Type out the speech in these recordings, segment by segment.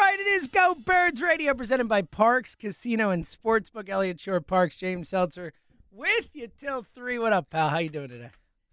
Right. It is Go Birds Radio, presented by Parx Casino and Sportsbook. Eliot Shorr-Parks, James Seltzer, with you till three. What up, pal? How you doing today?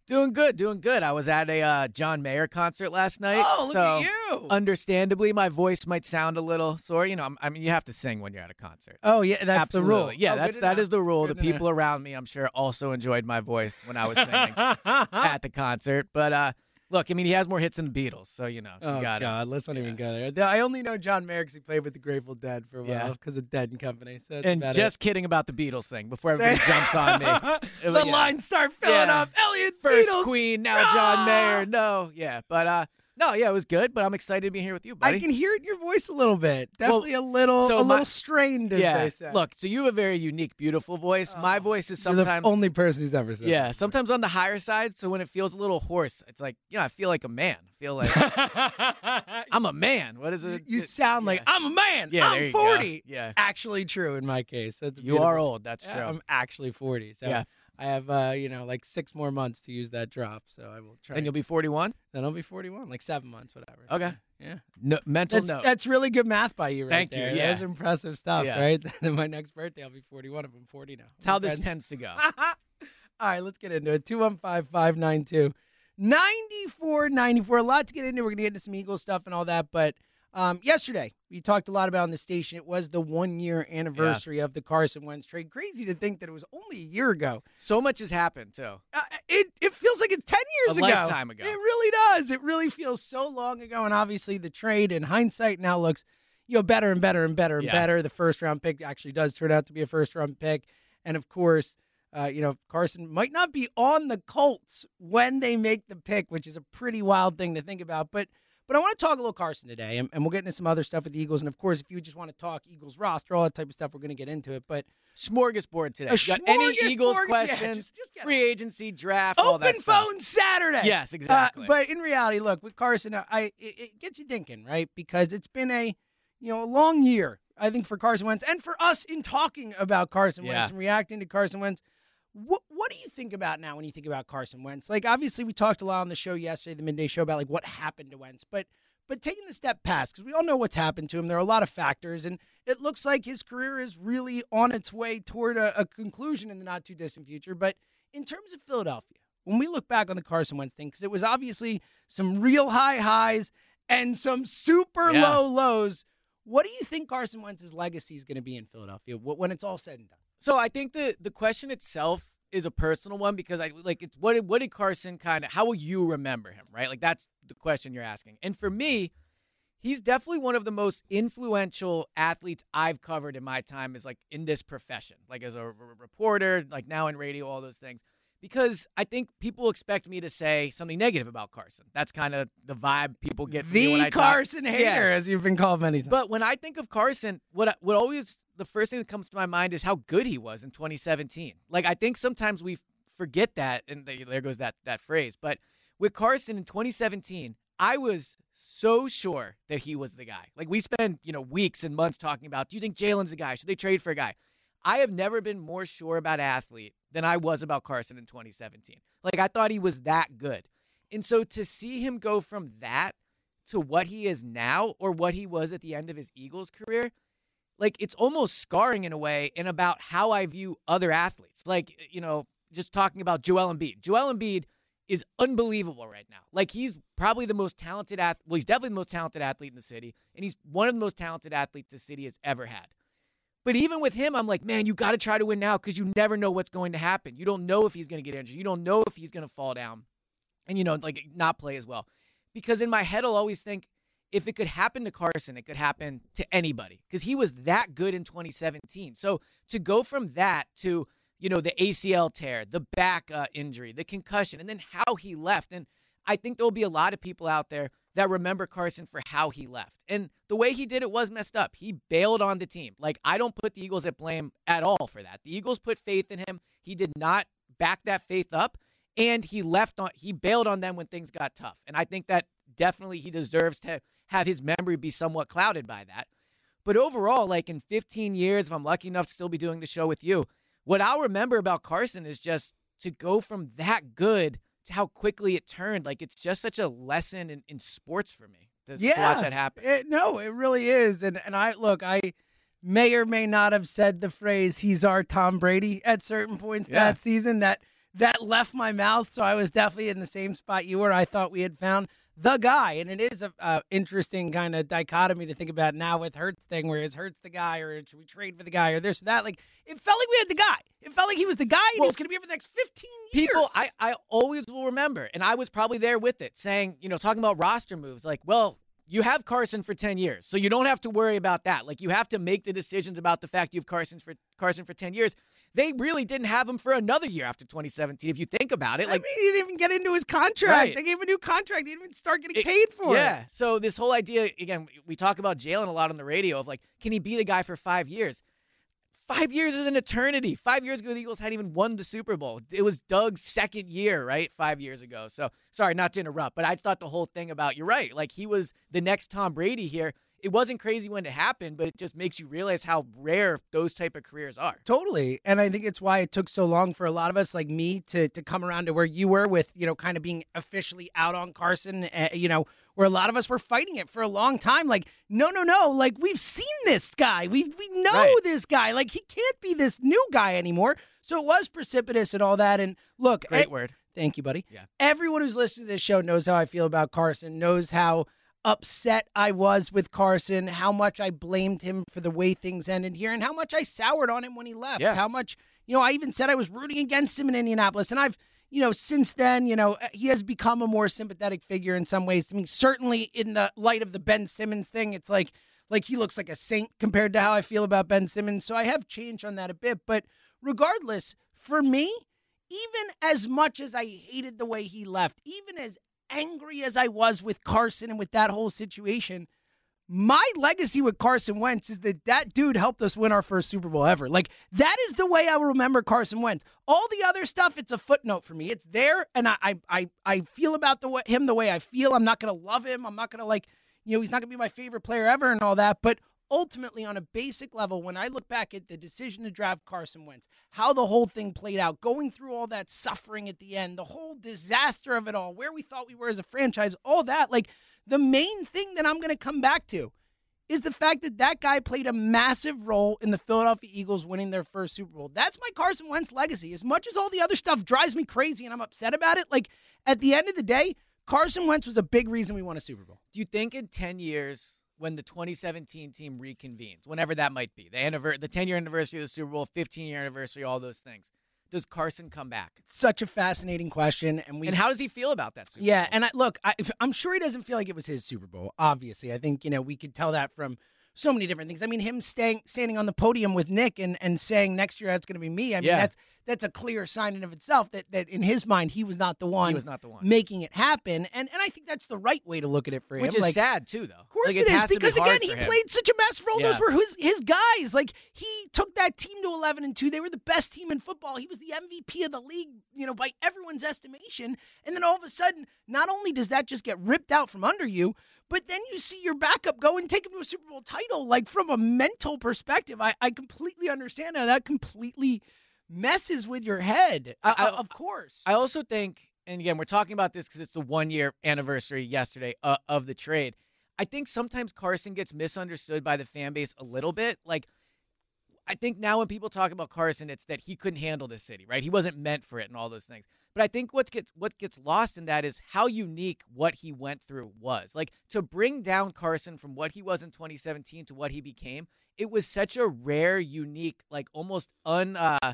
Doing good, doing good. I was at a uh, John Mayer concert last night. Oh, look so at you! Understandably, my voice might sound a little sore. You know, I'm- I mean, you have to sing when you're at a concert. oh, yeah, that's Absolutely. the rule. Yeah, Oh, that's that is the rule. Good the people around me, I'm sure, also enjoyed my voice when I was singing at the concert. But uh, look, I mean, he has more hits than the Beatles, so you know, Oh you got it. God, let's not Yeah. even go there. I only know John Mayer because he played with the Grateful Dead for a while because of Dead and Company. So And just kidding about the Beatles thing before everybody jumps on me. it. It the yeah. lines start filling Yeah. up. Eliot First Beatles. Queen, now John Ah! Mayer. No, yeah, but uh, no, yeah, it was good. But I'm excited to be here with you, buddy. I can hear it in your voice a little bit. Definitely a little, so a my- little strained, as yeah. they say. Look, so you have a very unique, beautiful voice. My Oh, voice is sometimes only person who's ever said. yeah, sometimes on the higher side. So when it feels a little hoarse, it's like you know, I feel like a man. I feel like. I'm a man. What is it? You It- sound like yeah. I'm a man. Yeah, I'm you go. 40. Yeah. Actually true in my case. That's You are old. That's Yeah, true. I'm actually 40. So Yeah. I have uh, you know, like 6 more months to use that drop, so I will try. and you'll be 41. then I'll be 41, like 7 months whatever. Okay. Yeah. No, mental That's note. that's really good math by you right Thank you, yeah. That's impressive stuff, Yeah. right? then my next birthday I'll be 41 if I'm 40 now. That's how this tends to go. All right, let's get into it. 215 592 9494. A lot to get into. We're going to get into some Eagle stuff and all that. But um, yesterday, we talked a lot about on the station. It was the one year anniversary of the Carson Wentz trade. Crazy to think that it was only a year ago. So much has happened too. Uh, it, it feels like it's 10 years A ago. lifetime ago. It really does. It really feels so long ago. And obviously, the trade in hindsight now looks you know better and better and better and Yeah. better. The first round pick actually does turn out to be a first round pick. And of course, uh, you know, Carson might not be on the Colts when they make the pick, which is a pretty wild thing to think about. But but I want to talk a little Carson today, and, and we'll get into some other stuff with the Eagles. And of course, if you just want to talk Eagles roster, all that type of stuff, we're going to get into it. But Smorgasbord today. You got any Eagles yeah, questions? just- just get free agency, draft, all open that stuff. phone Saturday. Yes, Uh, exactly. but in reality, look with Carson, I, I it, it gets you thinking, right? Because it's been a you know a long year, I think, for Carson Wentz and for us in talking about Carson Yeah. Wentz and reacting to Carson Wentz. What what do you think about now when you think about Carson Wentz? Like obviously, we talked a lot on the show yesterday, the midday show, about like what happened to Wentz, but but taking the step past because we all know what's happened to him. There are a lot of factors, and it looks like his career is really on its way toward a, a conclusion in the not too distant future. But in terms of Philadelphia, when we look back on the Carson Wentz thing, because it was obviously some real high highs and some super Yeah. low lows. What do you think Carson Wentz's legacy is going to be in Philadelphia when it's all said and done? So I think the the question itself is a personal one because I like it's what did, what did Carson kind of how will you remember him right like that's the question you're asking and for me he's definitely one of the most influential athletes I've covered in my time is like in this profession like as a r- reporter like now in radio all those things because I think people expect me to say something negative about Carson that's kind of the vibe people get from me when The. Carson hater, Yeah. as you've been called many times. But when I think of Carson, what I- what always the first thing that comes to my mind is how good he was in 2017. Like I think sometimes we forget that, and there goes that that phrase. But with Carson in 2017, I was so sure that he was the guy. Like we spend you know weeks and months talking about. Do you think Jalen's the guy? Should they trade for a guy? I have never been more sure about athlete than I was about Carson in 2017. Like I thought he was that good. And so to see him go from that to what he is now or what he was at the end of his Eagles career, like it's almost scarring in a way and about how I view other athletes. Like, eh, you know, just talking about Joel Embiid. Joel Embiid is unbelievable right now. Like he's probably the most talented athlete. Well, he's definitely the most talented athlete in the city, and he's one of the most talented athletes the city has ever had. But even with him, I'm like, man, you got to try to win now because you never know what's going to happen. You don't know if he's going to get injured. You don't know if he's going to fall down, and you know, like not play as well. Because in my head, I'll always think, if it could happen to Carson, it could happen to anybody because he was that good in 2017. So to go from that to, you know, the ACL tear, the back uh, injury, the concussion, and then how he left. And I think there'll be a lot of people out there that remember Carson for how he left. And the way he did it was messed up. He bailed on the team. Like, I don't put the Eagles at blame at all for that. The Eagles put faith in him. He did not back that faith up. And he left on, he bailed on them when things got tough. And I think that definitely he deserves to have his memory be somewhat clouded by that. But overall, like in 15 years, if I'm lucky enough to still be doing the show with you, what I'll remember about Carson is just to go from that good to how quickly it turned. Like it's just such a lesson in, in sports for me to yeah, watch that happen. It, no, it really is. And and I look, I may or may not have said the phrase "He's our Tom Brady" at certain points yeah. that season. That that left my mouth. So I was definitely in the same spot you were. I thought we had found the guy. And it is a, interesting kind of dichotomy to think about now with Hurts thing, where is Hurts the guy, or should we trade for the guy, or this or that? Like it felt like we had the guy. It felt like he was the guy, and well, he was going to be here for the next fifteen years. People, I I always will remember, and I was probably there with it, saying, you know, talking about roster moves, like, well. You have Carson for 10 years, so you don't have to worry about that. Like you have to make the decisions about the fact you have Carson for Carson for 10 years they really didn't have him for another year after 2017. If you think about it, like I mean, he didn't even get into his contract. Right. They gave him a new contract. He didn't even start getting it, paid for yeah. it. Yeah. So this whole idea again, we talk about Jalen a lot on the radio of like, can he be the guy for five years? Five years is an eternity. Five years ago, the Eagles hadn't even won the Super Bowl. It was Doug's second year, right? Five years ago. So sorry, not to interrupt, but I thought the whole thing about you're right. Like he was the next Tom Brady here it wasn't crazy when it happened, but it just makes you realize how rare those type of careers are. Totally. And I think it's why it took so long for a lot of us like me to to come around to where you were with, you know, kind of being officially out on Carson, uh, you know, where a lot of us were fighting it for a long time like no no no, like we've seen this guy. We we know right. this guy. Like he can't be this new guy anymore. So it was precipitous and all that and look, great I, word. Thank you, buddy. Yeah. Everyone who's listening to this show knows how I feel about Carson, knows how upset I was with Carson, how much I blamed him for the way things ended here, and how much I soured on him when he left. Yeah. How much, you know, I even said I was rooting against him in Indianapolis. And I've, you know, since then, you know, he has become a more sympathetic figure in some ways to me. Certainly in the light of the Ben Simmons thing, it's like, like he looks like a saint compared to how I feel about Ben Simmons. So I have changed on that a bit. But regardless, for me, even as much as I hated the way he left, even as angry as I was with Carson and with that whole situation, my legacy with Carson Wentz is that that dude helped us win our first Super Bowl ever. Like that is the way I will remember Carson Wentz. All the other stuff, it's a footnote for me. It's there, and I I I feel about the him the way I feel. I'm not gonna love him. I'm not gonna like you know he's not gonna be my favorite player ever and all that. But ultimately, on a basic level, when I look back at the decision to draft Carson Wentz, how the whole thing played out, going through all that suffering at the end, the whole disaster of it all, where we thought we were as a franchise, all that, like the main thing that I'm going to come back to is the fact that that guy played a massive role in the Philadelphia Eagles winning their first Super Bowl. That's my Carson Wentz legacy. As much as all the other stuff drives me crazy and I'm upset about it, like at the end of the day, Carson Wentz was a big reason we won a Super Bowl. Do you think in 10 years when the 2017 team reconvenes, whenever that might be, the anniver- the 10 year anniversary of the Super Bowl, 15 year anniversary, all those things. Does Carson come back? Such a fascinating question, and we and how does he feel about that? Super yeah, Bowl? and I, look, I, I'm sure he doesn't feel like it was his Super Bowl. Obviously, I think you know we could tell that from so many different things. I mean, him staying standing on the podium with Nick and and saying next year that's going to be me. I mean, yeah. that's that's a clear sign in of itself that that in his mind he was not the one. He was not the one. making it happen, and and I think that's the right way to look at it for him. Which is like, sad too, though. Of course like, it is has to be because again he him. played such a massive role. Those were his his guys. Like he took that team to eleven and two. They were the best team in football. He was the MVP of the league, you know, by everyone's estimation. And then all of a sudden, not only does that just get ripped out from under you, but then you see your backup go and take him to a Super Bowl title. Like from a mental perspective, I, I completely understand how that completely messes with your head. I- Uh, I- of course. I also think, and again, we're talking about this because it's the one year anniversary yesterday uh, of the trade. I think sometimes Carson gets misunderstood by the fan base a little bit. Like, I think now when people talk about Carson, it's that he couldn't handle the city, right? He wasn't meant for it and all those things. But I think what gets what gets lost in that is how unique what he went through was. Like to bring down Carson from what he was in 2017 to what he became, it was such a rare, unique, like almost un uh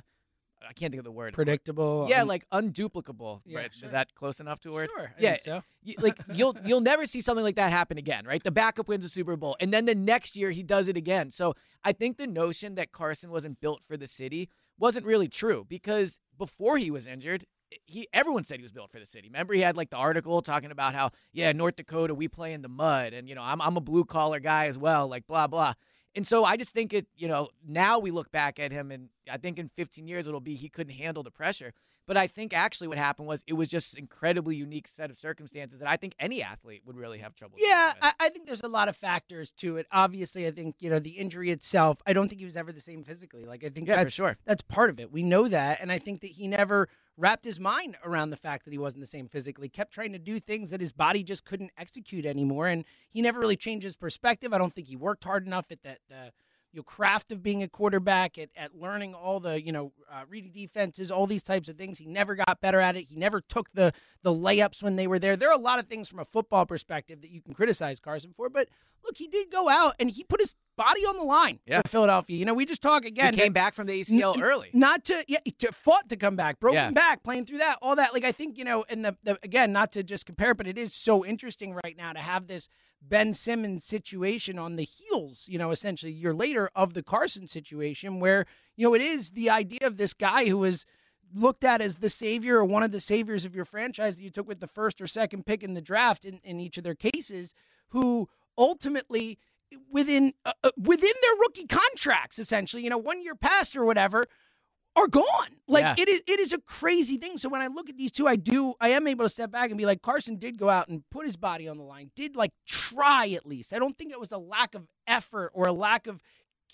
I can't think of the word. Predictable. Yeah, un- like unduplicable. Yeah, right? sure. Is that close enough to a word? Sure. I yeah. so. You- like you'll you'll never see something like that happen again, right? The backup wins a Super Bowl, and then the next year he does it again. So I think the notion that Carson wasn't built for the city wasn't really true because before he was injured, he everyone said he was built for the city. Remember, he had like the article talking about how yeah, North Dakota we play in the mud, and you know I'm I'm a blue collar guy as well, like blah blah. And so I just think it, you know, now we look back at him and I think in 15 years it'll be he couldn't handle the pressure. But I think actually what happened was it was just incredibly unique set of circumstances that I think any athlete would really have trouble. Yeah, with. I, I think there's a lot of factors to it. Obviously, I think you know the injury itself. I don't think he was ever the same physically. Like I think Yeah, for sure. that's part of it. We know that, and I think that he never wrapped his mind around the fact that he wasn't the same physically. Kept trying to do things that his body just couldn't execute anymore, and he never really changed his perspective. I don't think he worked hard enough at that. Uh, you know, craft of being a quarterback, at, at learning all the, you know, uh, reading defenses, all these types of things. He never got better at it. He never took the the layups when they were there. There are a lot of things from a football perspective that you can criticize Carson for, but look, he did go out and he put his body on the line Yeah. Philadelphia. You know, we just talk again. he came back from the ACL N- early. Not to yeah, to fought to come back, broken Yeah. back, playing through that, all that. Like I think you know, and the, the again, not to just compare, but it is so interesting right now to have this Ben Simmons situation on the heels, you know, essentially a year later of the Carson situation, where you know it is the idea of this guy who was looked at as the savior or one of the saviors of your franchise that you took with the first or second pick in the draft in, in each of their cases, who ultimately within uh, uh, within their rookie contracts, essentially, you know, one year past or whatever, are gone. Like Yeah. it is it is a crazy thing. So when I look at these two, I do I am able to step back and be like, Carson did go out and put his body on the line, did like try at least. I don't think it was a lack of effort or a lack of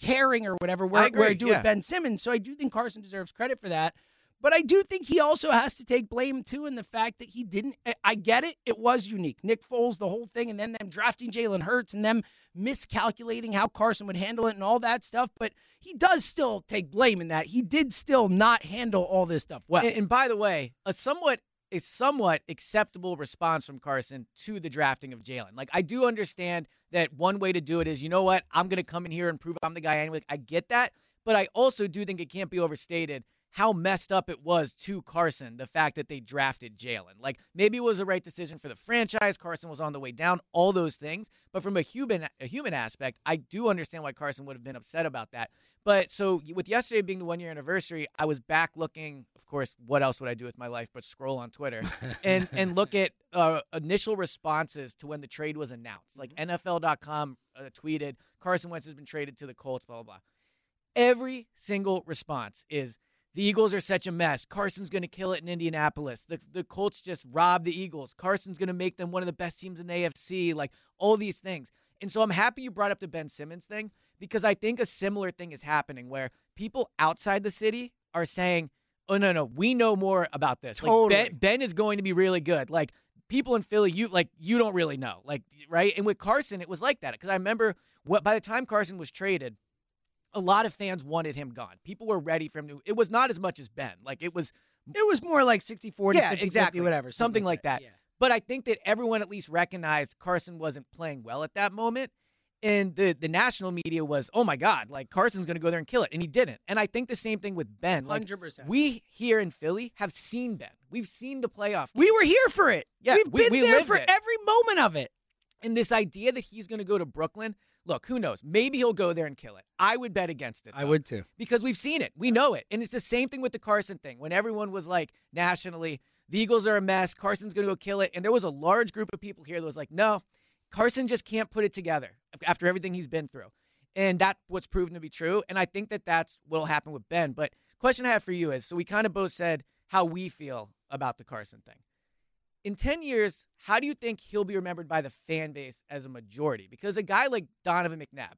caring or whatever where, I where I do yeah. with Ben Simmons. So I do think Carson deserves credit for that. But I do think he also has to take blame too in the fact that he didn't. I- get it; it was unique. Nick Foles, the whole thing, and then them drafting Jalen Hurts and them miscalculating how Carson would handle it and all that stuff. But he does still take blame in that he did still not handle all this stuff well. And, and by the way, a somewhat a somewhat acceptable response from Carson to the drafting of Jalen. Like I do understand that one way to do it is, you know what, I'm going to come in here and prove I'm the guy anyway. I get that, but I also do think it can't be overstated how messed up it was to Carson the fact that they drafted Jalen. Like maybe it was the right decision for the franchise. Carson was on the way down, all those things. But from a human a human aspect, I do understand why Carson would have been upset about that. But so with yesterday being the one year anniversary, I was back looking. Of course, what else would I do with my life but scroll on Twitter and and look at uh, initial responses to when the trade was announced. Like NFL.com uh, tweeted, Carson Wentz has been traded to the Colts. Blah blah blah. Every single response is the Eagles are such a mess. Carson's going to kill it in Indianapolis. The, the Colts just robbed the Eagles. Carson's going to make them one of the best teams in the AFC. Like all these things. And so I'm happy you brought up the Ben Simmons thing because I think a similar thing is happening where people outside the city are saying, oh, no, no, we know more about this. Like, ben, ben is going to be really good. Like, people in Philly, you like you don't really know, like right. And with Carson, it was like that because I remember what by the time Carson was traded, a lot of fans wanted him gone. People were ready for him to. It was not as much as Ben. Like it was, it was more like 60 40, Yeah, 50 exactly. whatever. Something like that. Yeah. but I think that everyone at least recognized Carson wasn't playing well at that moment. And the the national media was, oh my God, like Carson's going to go there and kill it, and he didn't. And I think the same thing with Ben. Like 100%. we here in Philly have seen Ben. We've seen the playoff. We were here for it. Yeah, We've we- been we there for it. every moment of it. And this idea that he's going to go to Brooklyn, look, who knows? Maybe he'll go there and kill it. I would bet against it. I would too. because we've seen it. We know it. And it's the same thing with the Carson thing. When everyone was like nationally, the Eagles are a mess, Carson's going to go kill it. And there was a large group of people here that was like, no, Carson just can't put it together after everything he's been through. And that's what's proven to be true. And I think that that's what'll happen with Ben. But question I have for you is so we kind of both said how we feel about the Carson thing. In 10 years, how do you think he'll be remembered by the fan base as a majority? Because a guy like Donovan McNabb,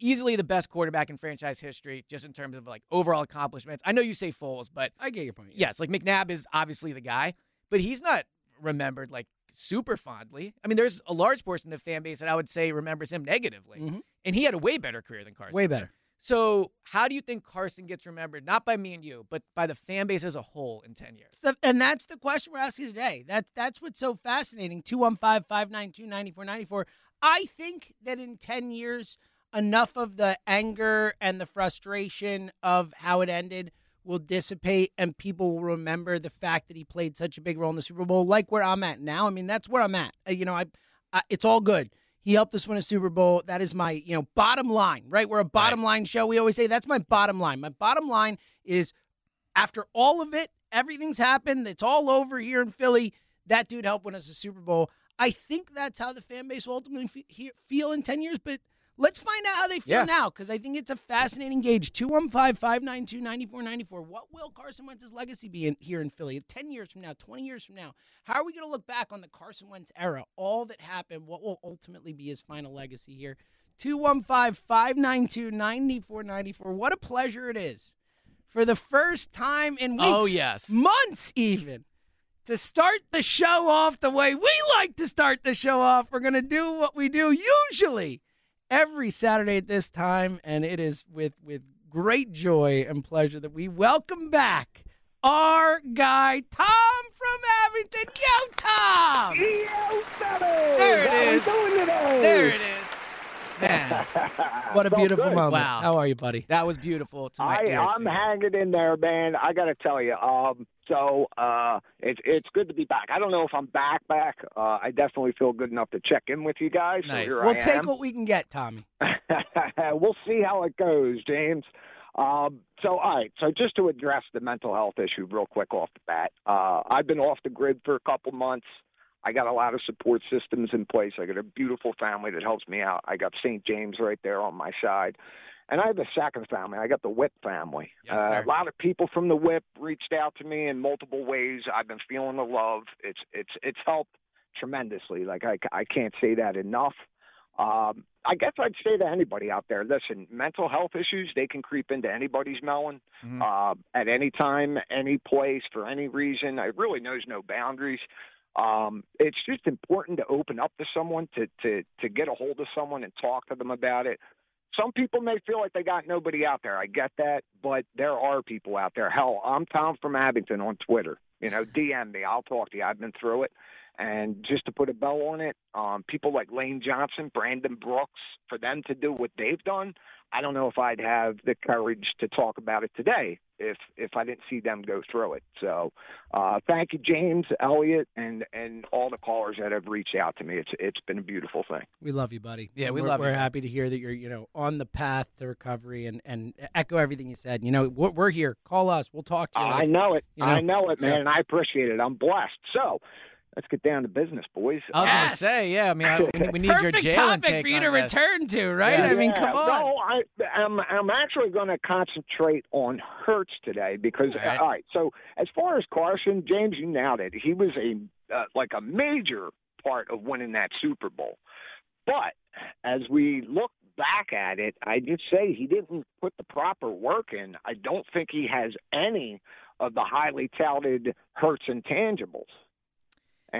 easily the best quarterback in franchise history, just in terms of like overall accomplishments. I know you say Foles, but I get your point. yes, like McNabb is obviously the guy, but he's not remembered like super fondly. I mean, there's a large portion of the fan base that I would say remembers him negatively, Mhm. and he had a way better career than Carson. Way better. So, how do you think Carson gets remembered? Not by me and you, but by the fan base as a whole in ten years. So- and that's the question we're asking today. That's that's what's so fascinating. 215-592-9494. I think that in 10 years enough of the anger and the frustration of how it ended will dissipate and people will remember the fact that he played such a big role in the Super Bowl like where I'm at now. I mean, that's where I'm at. Uh, You know, I, I it's all good. He helped us win a Super Bowl. That is my, you know, bottom line, right? We're a bottom line show. We always say that's my bottom line. My bottom line is after all of it, everything's happened. It's all over here in Philly. That dude helped win us a Super Bowl. I think that's how the fan base will ultimately feel in 10 years, but let's find out how they feel Yeah. now because I think it's a fascinating gauge. 215 592 9494. What will Carson Wentz's legacy be in, here in Philly 10 years from now, 20 years from now? How are we going to look back on the Carson Wentz era? All that happened, what will ultimately be his final legacy here? 215 592 9494. What a pleasure it is for the first time in oh, weeks, Oh, yes. months even, to start the show off the way we like to start the show off. We're going to do what we do usually every Saturday at this time, and it is with with great joy and pleasure that we welcome back our guy Tom from Abington. Yo, Tom! There it is. There it is. Man, What a Felt beautiful good. moment. Wow. How are you, buddy? that was beautiful to my I, ears. I'm dude. hanging in there, man. I got to tell you. Um, so uh, it's it's good to be back. I don't know if I'm back back. Uh, I definitely feel good enough to check in with you guys. So Nice. here We'll I take am. what we can get, Tommy. we'll see how it goes, James. Um, so, all right. So, just to address the mental health issue real quick off the bat, uh, I've been off the grid for a couple months. I got a lot of support systems in place. I got a beautiful family that helps me out. I got St. James right there on my side. And I have a second family. I got the WIP family. Yes, uh, a lot of people from the WIP reached out to me in multiple ways. I've been feeling the love. It's it's it's helped tremendously. Like I, I can't say that enough. Um, I guess I'd say to anybody out there, listen, mental health issues, they can creep into anybody's melon Mhm. uh, at any time, any place, for any reason. It really knows no boundaries. Um, it's just important to open up to someone, to, to, to get a hold of someone and talk to them about it. Some people may feel like they got nobody out there. I get that, but there are people out there. Hell, I'm Tom from Abington on Twitter. You know, DM me. I'll talk to you. I've been through it. And just to put a bow on it, um, people like Lane Johnson, Brandon Brooks, for them to do what they've done, I don't know if I'd have the courage to talk about it today if if I didn't see them go through it. So, uh, thank you, James, Eliot, and and all the callers that have reached out to me. It's it's been a beautiful thing. We love you, buddy. Yeah, we we're, love you, We're man. happy to hear that you're, you know, on the path to recovery and and echo everything you said. You know, we're, we're here. Call us. We'll talk to you. I like- know it. you know, I know it, man, so- and I appreciate it. I'm blessed. So, let's get down to business, boys. I was Yes. gonna say, yeah. I mean, I, we, need- we need your Perfect Jalen topic take for you on to this. return to, right? Yes. I mean, come on. No, I, I'm I'm actually going to concentrate on Hurts today because All right. all right. So as far as Carson, James, you nailed it. He was a uh, like a major part of winning that Super Bowl. But as we look back at it, I just say he didn't put the proper work in. I don't think he has any of the highly touted Hurts intangibles.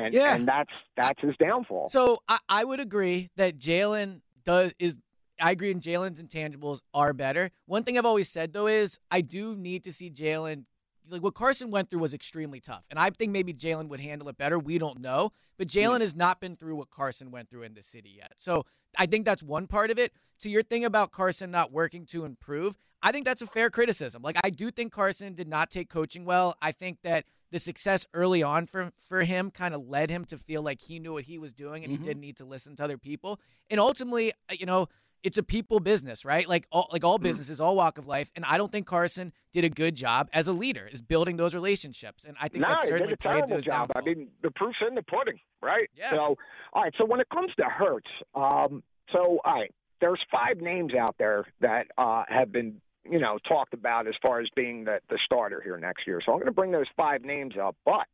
And Yeah. and that's that's his downfall. So I, I would agree that Jalen does is. I agree, and Jalen's intangibles are better. One thing I've always said though is I do need to see Jalen. Like what Carson went through was extremely tough, and I think maybe Jalen would handle it better. We don't know, but Jalen has not been through what Carson went through in the city yet. So I think that's one part of it. To your thing about Carson not working to improve, I think that's a fair criticism. Like I do think Carson did not take coaching well. I think that the success early on for for him kind of led him to feel like he knew what he was doing and Mhm. he didn't need to listen to other people. And ultimately, uh, you know, it's a people business, right? Like all like all businesses, all walk of life, and I don't think Carson did a good job as a leader, is building those relationships, and I think no, that he certainly did a terrible job. downfall. I mean, the proof's in the pudding, right? Yeah. So, all right. So when it comes to Hurts, um, so all right, there's five names out there that uh, have been, you know, talked about as far as being the the starter here next year. So I'm going to bring those five names up, but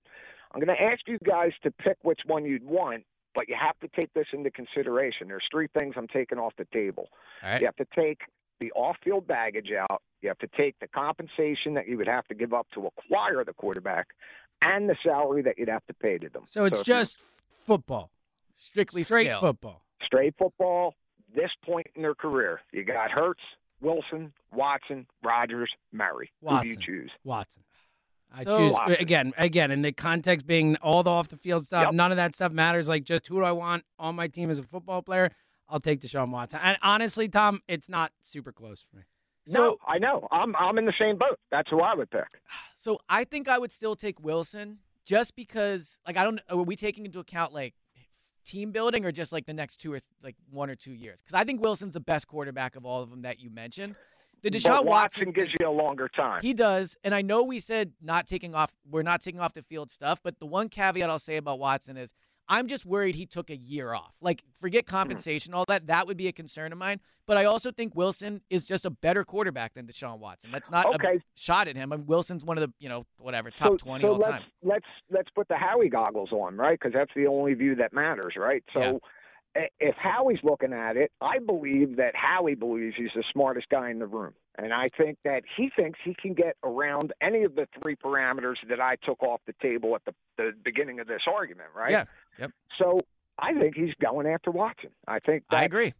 I'm going to ask you guys to pick which one you'd want. But you have to take this into consideration. There's three things I'm taking off the table. all right. You have to take the off-field baggage out. You have to take the compensation that you would have to give up to acquire the quarterback, and the salary that you'd have to pay to them. So it's if you're just football, Strictly straight skill. football. straight football. This point in their career, you got Hertz, Wilson, Watson, Rodgers, Murray. Who do you choose? Watson. I So- choose Watson. again, again, in the context being all the off the field stuff. Yep. None of that stuff matters. Like just who do I want on my team as a football player? I'll take Deshaun Watson. And honestly, Tom, it's not super close for me. no, I know. I'm I'm in the same boat. That's who I would pick. So I think I would still take Wilson just because, like, I don't. Are we taking into account like team building or just like the next two or like one or two years? Because I think Wilson's the best quarterback of all of them that you mentioned. The Deshaun but Watson, Watson gives you a longer time. He does, and I know we said not taking off. We're not taking off the field stuff, but the one caveat I'll say about Watson is I'm just worried he took a year off. Like, forget hmm. compensation, all that. That would be a concern of mine. But I also think Wilson is just a better quarterback than Deshaun Watson. That's not Okay. a shot at him. I mean, Wilson's one of the you know whatever top so, twenty so all let's, time. Let's let's put the Howie goggles on, right? Because that's the only view that matters, right? So. i If Howie's looking at it, I believe that Howie believes he's the smartest guy in the room. And I think that he thinks he can get around any of the three parameters that I took off the table at the, the beginning of this argument, right? Yeah. Yep. So I think he's going after Watson. I think I agree.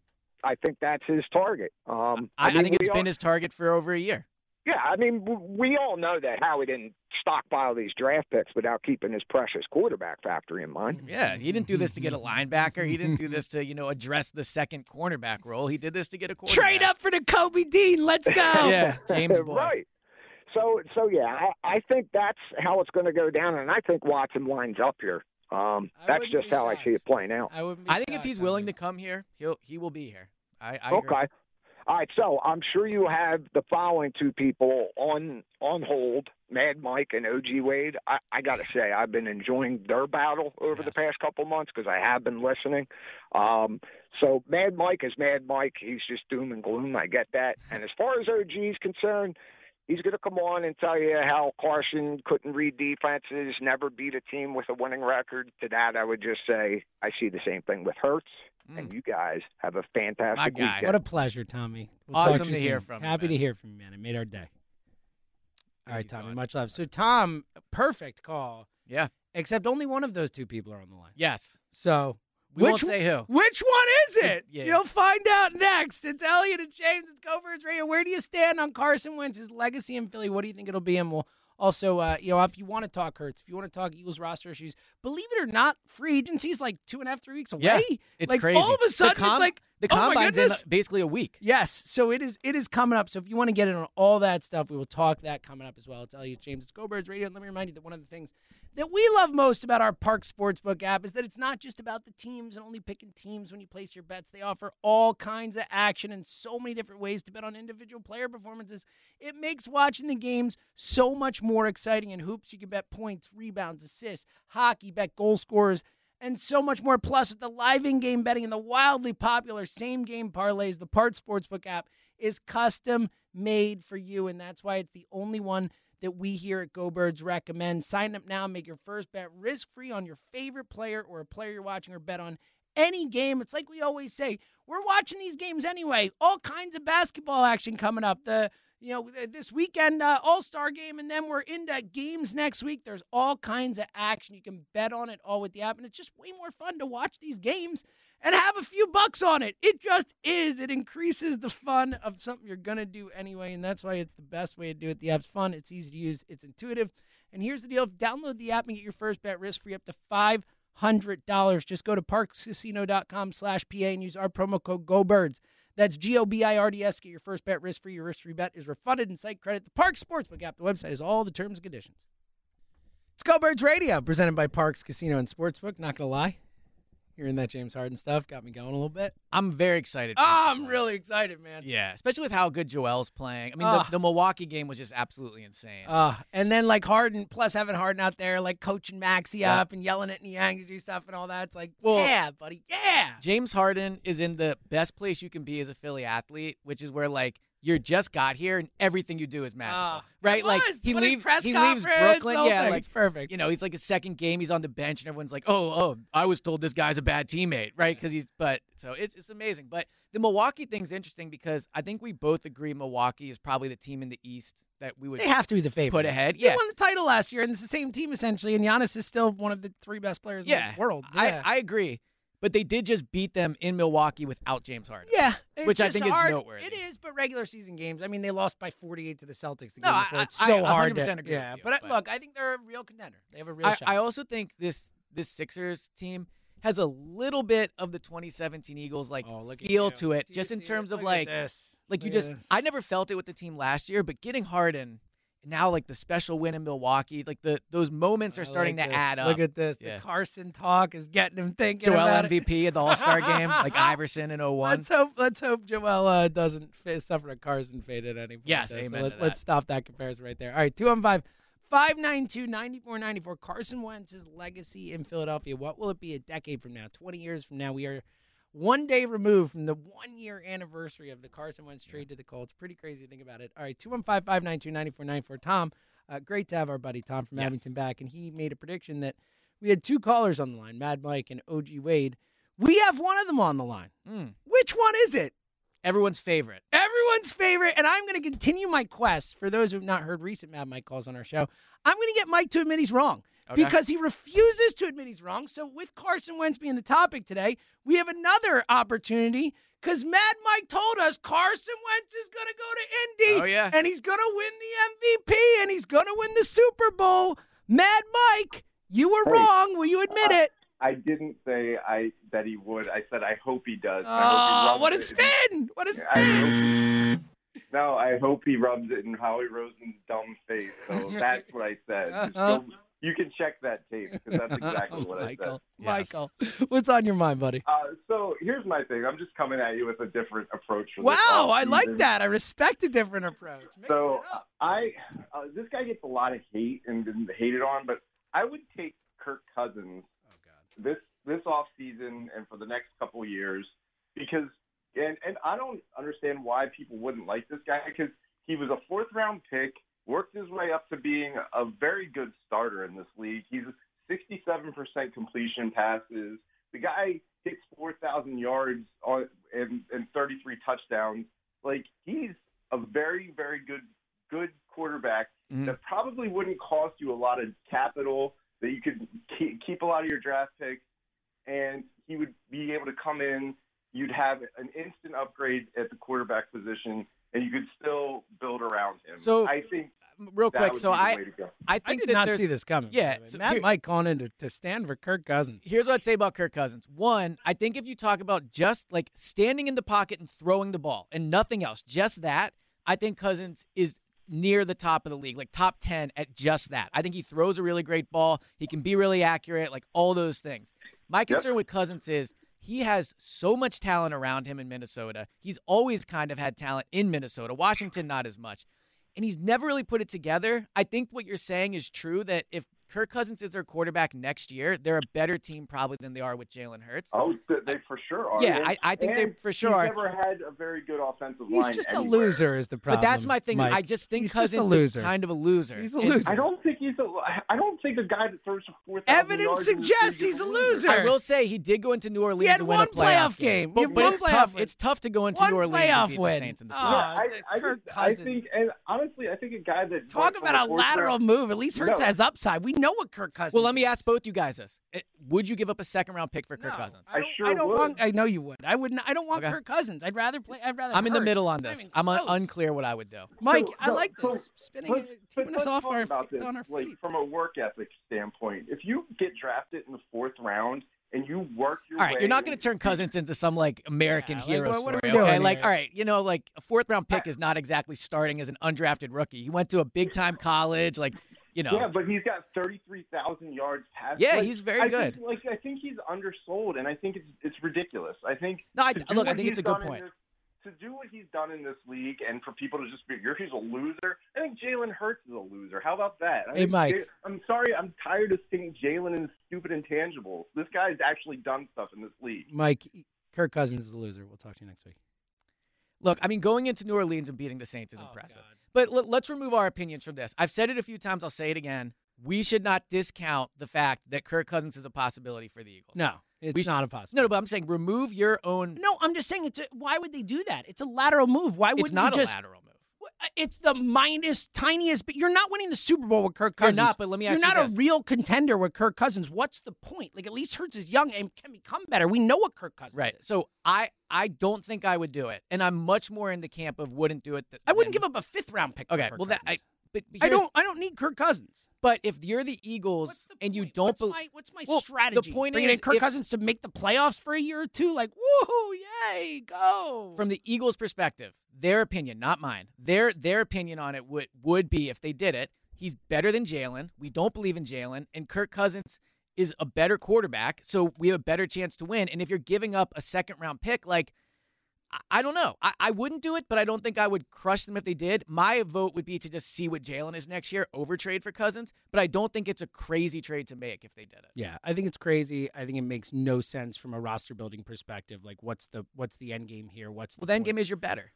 I think that's his target. Um, I, I mean, think we it's all- been his target for over a year. Yeah, I mean, we all know that Howie didn't stockpile these draft picks without keeping his precious quarterback factory in mind. Yeah, he didn't do this to get a linebacker. He didn't do this to you know address the second cornerback role. He did this to get a quarterback. Trade up for the Kobe Dean. Let's go. Yeah, James Boyd. right. So, so yeah, I, I think that's how it's going to go down, and I think Watson lines up here. Um, that's just be how I see it playing out. I I think if he's willing to come here, he'll he will be here. I, I agree. All right, so I'm sure you have the following two people on on hold: Mad Mike and OG Wade. I, I got to say, I've been enjoying their battle over the past couple months because I have been listening. Um, so Mad Mike is Mad Mike. He's just doom and gloom. I get that. And as far as OG is concerned, he's going to come on and tell you how Carson couldn't read defenses, never beat a team with a winning record. To that, I would just say I see the same thing with Hurts. And mm. you guys have a fantastic My guy. weekend. What a pleasure, Tommy. We'll Awesome talk you to hear soon. from you, Happy to man. hear from you, man. It made our day. All right, he's Tommy. gone. Much love. So, Tom, perfect call. Yeah. Except only one of those two people are on the line. Yes. So, We which won't say who. Which one is it? Yeah. You'll find out next. It's Eliot and James. It's Go Birds Radio. Where do you stand on Carson Wentz's legacy in Philly? What do you think it'll be? And we'll also, uh, you know, if you want to talk Hurts, if you want to talk Eagles roster issues, believe it or not, free agency is like two and a half, three weeks away. Yeah, It's like, crazy. All of a sudden, com- it's like the oh combine's in basically a week. Yes, so it is. It is coming up. So if you want to get in on all that stuff, we will talk that coming up as well. I'll tell you, James, it's Go Birds Radio. And let me remind you that one of the things that we love most about our Parx Sportsbook app is that it's not just about the teams and only picking teams when you place your bets. They offer all kinds of action and so many different ways to bet on individual player performances. It makes watching the games so much more exciting. In hoops, you can bet points, rebounds, assists, hockey, bet goal scorers and so much more. Plus, with the live in game betting and the wildly popular same game parlays, the Parx Sportsbook app is custom made for you. And that's why it's the only one that we here at Go Birds recommend. Sign up now, make your first bet risk free on your favorite player or a player you're watching, or bet on any game. It's like we always say, we're watching these games anyway. All kinds of basketball action coming up. The you know this weekend uh, All Star game, and then we're into games next week. There's all kinds of action. You can bet on it all with the app, and it's just way more fun to watch these games and have a few bucks on it. It just is. It increases the fun of something you're gonna do anyway, and that's why it's the best way to do it. The app's fun. It's easy to use. It's intuitive. And here's the deal: download the app and get your first bet risk free up to five hundred dollars. Just go to parxcasino.com/pa and use our promo code GoBirds. That's G O B I R D S. Get your first bet risk free. Your risk free bet is refunded in site credit. The Parx Sportsbook app. The website has all the terms and conditions. It's Go Birds Radio, presented by Parx Casino and Sportsbook. Not gonna lie, Hearing that James Harden stuff got me going a little bit. I'm very excited. Oh, I'm really excited, man. Yeah, especially with how good Joel's playing. I mean, Ah. the, the Milwaukee game was just absolutely insane. Uh, and then like Harden, plus having Harden out there, like coaching Maxey Yeah. up and yelling at Niang to do stuff and all that. It's like, Well- yeah, buddy, yeah. James Harden is in the best place you can be as a Philly athlete, which is where like you're just got here and everything you do is magical, Ah, right? Like he leaves, he leaves Brooklyn, the yeah, like perfect. you know, he's like his second game, he's on the bench, and everyone's like, "Oh, oh, I was told this guy's a bad teammate," right? Because he's, but so it's it's amazing. But the Milwaukee thing's interesting because I think we both agree Milwaukee is probably the team in the East that we would They have to be the favorite. put ahead. Yeah, they won the title last year, and it's the same team essentially. And Giannis is still one of the three best players yeah, in the world. Yeah. I I agree, but they did just beat them in Milwaukee without James Harden. yeah, Which I think is hard. noteworthy. It is, but regular season games. I mean, they lost by 48 to the Celtics. The No, game I- It's so I hard. 100% to, agree yeah, with you, but, but- look, I think they're a real contender. They have a real I, shot. I also think this this Sixers team has a little bit of the 2017 Eagles like Oh, feel to it, Do just in terms it? of Look like like you Look at just this. I never felt it with the team last year, but getting Harden now like the special win in Milwaukee, like the those moments are starting like to this. add up. Look at this. Yeah. The Carson talk is getting him thinking Joel. MVP at the All Star game, like Iverson in 01. Let's hope. Let's hope Joel uh, doesn't fa- suffer a Carson fade at any point. Yes. So amen Let, Let's stop that comparison right there. All right, two one five. 592 9494. Carson Wentz's legacy in Philadelphia. What will it be a decade from now? 20 years from now? We are one day removed from the one year anniversary of the Carson Wentz trade to the Colts. Pretty crazy to think about it. All right, 215 592 9494. Tom, uh, great to have our buddy Tom from Yes. Abington back. And he made a prediction that we had two callers on the line, Mad Mike and OG Wade. We have one of them on the line. Mm, Which one is it? everyone's favorite. Everyone's favorite. And I'm going to continue my quest. For those who have not heard recent Mad Mike calls on our show, I'm going to get Mike to admit he's wrong Okay. because he refuses to admit he's wrong. So, with Carson Wentz being the topic today, we have another opportunity because Mad Mike told us Carson Wentz is going to go to Indy Oh, yeah. and he's going to win the MVP and he's going to win the Super Bowl. Mad Mike, you were Hey. wrong. Will you admit Uh, it? I didn't say I that he would. I said I hope he does. Oh, hope what a it spin! What a spin! I hope he- no, I hope he rubs it in Howie Roseman's dumb face. So that's what I said. Uh-huh. So you can check that tape because that's exactly what I said. Michael, Yes. What's on your mind, buddy? Uh, so here's my thing. I'm just coming at you with a different approach. For Wow, I like that. I respect a different approach. Mixing So it up. I, uh, this guy gets a lot of hate and been hated on, but I would take Kirk Cousins oh, this this off season and for the next couple years because and and I don't understand why people wouldn't like this guy because he was a fourth round pick, worked his way up to being a very good starter in this league. He's 67% completion passes. The guy hits 4,000 yards on and, and 33 touchdowns. Like he's a very very good good quarterback Mhm. that probably wouldn't cost you a lot of capital that you could keep, keep a lot of your draft picks and he would be able to come in you'd have an instant upgrade at the quarterback position and you could still build around him So, i think Real quick, so be the I way to go. I I did that not there's see this coming. Yeah, by the way. so Matt here- Mike calling in to, to stand for Kirk Cousins. Here's what I'd say about Kirk Cousins. One, I think if you talk about just like standing in the pocket and throwing the ball and nothing else, just that, I think Cousins is near the top of the league, like top 10 at just that. I think he throws a really great ball. He can be really accurate, like all those things. My concern with Cousins is he has so much talent around him in Minnesota. He's always kind of had talent in Minnesota. Washington, not as much. And he's never really put it together. I think what you're saying is true that if Kirk Cousins is their quarterback next year, they're a better team probably than they are with Jalen Hurts. oh they for sure are Yeah, And- I- I think they and for sure he's are. never had a very good offensive He's line just a loser, is the problem. But that's my thing. Mike. I just think He's just a Cousins loser. is kind of a loser. He's a And loser. I don't think he's a. I don't think a guy that throws for four thousand Evidence yards suggests he's a loser. I will say he did go into New Orleans He had and win one a playoff playoff game. He But, but it's playoff tough. win. It's tough to go into One New Orleans playoff and beat win. the Saints in the Oh, playoffs. Yeah, I, I, Kirk just, I Cousins. think, and honestly, I think a guy that Talk about a lateral move. At least Hurts No. has upside. We know what Kirk Cousins. well, let me is. ask both you guys this: eh, Would you give up a second round pick for Kirk Cousins? I I don't, sure I don't would. want. I know you would. I wouldn't. I don't want Okay. Kirk Cousins. I'd rather play. I'd rather. I'm in the middle on Not this. even I'm close. unclear what I would do. Mike, So, I no, like so this. Spinning let's- but keeping us let's off our about feet this, on our like from a work ethic standpoint. If you get drafted in the fourth round and you work your All right, way, you're not going to turn Cousins into some like American Yeah, like, hero what- what are story. we okay, doing like here? all right, you know, like a fourth round pick is not exactly starting as an undrafted rookie. He went to a big time college. Like you know. Yeah, but he's got 33,000 yards passing. Yeah, Like, he's very I good. Think, like I think he's undersold, and I think it's it's ridiculous. I think No, I- look, I think it's a good point. this- to do what he's done in this league, and for people to just figure he's a loser, I think Jalen Hurts is a loser. How about that? I Hey, Mike. I'm sorry, I'm tired of seeing Jalen and stupid intangibles. This guy's actually done stuff in this league. Mike, Kirk Cousins is a loser. We'll talk to you next week. Look, I mean, going into New Orleans and beating the Saints is Oh, impressive. God. But l- let's remove our opinions from this. I've said it a few times. I'll say it again. We should not discount the fact that Kirk Cousins is a possibility for the Eagles. No, it's We not a possibility. no, no. But I'm saying remove your own. No, I'm just saying it's a, why would they do that? It's a lateral move. Why wouldn't it's not a just lateral move. Uh, it's the minus tiniest, but you're not winning the Super Bowl with Kirk Cousins. You're not, but let me ask You're you not this. a real contender with Kirk Cousins. What's the point? Like at least Hurts is young and can become better. We know what Kirk Cousins Right. is. So I I don't think I would do it, and I'm much more in the camp of wouldn't do it. Th- I wouldn't than- give up a fifth round pick. Okay. Well, that I. Cousins. But, but I don't. I don't need Kirk Cousins. But if you're the Eagles the and you don't, What's bel- my what's my Well, the strategy? point Bringing in is Kirk if- Cousins to make the playoffs for a year or two. Like woohoo, yay, go! from the Eagles' perspective, their opinion, not mine, their their opinion on it would would be if they did it, he's better than Jalen. We don't believe in Jalen, and Kirk Cousins is a better quarterback, so we have a better chance to win. And if you're giving up a second round pick, like I, don't know, I, I wouldn't do it, but I don't think I would crush them if they did. My vote would be to just see what Jalen is next year, over trade for Cousins, but I don't think it's a crazy trade to make if they did it. Yeah, I think it's crazy. I think it makes no sense from a roster building perspective. Like, what's the what's the end game here? What's the Well, then point? game is you're better.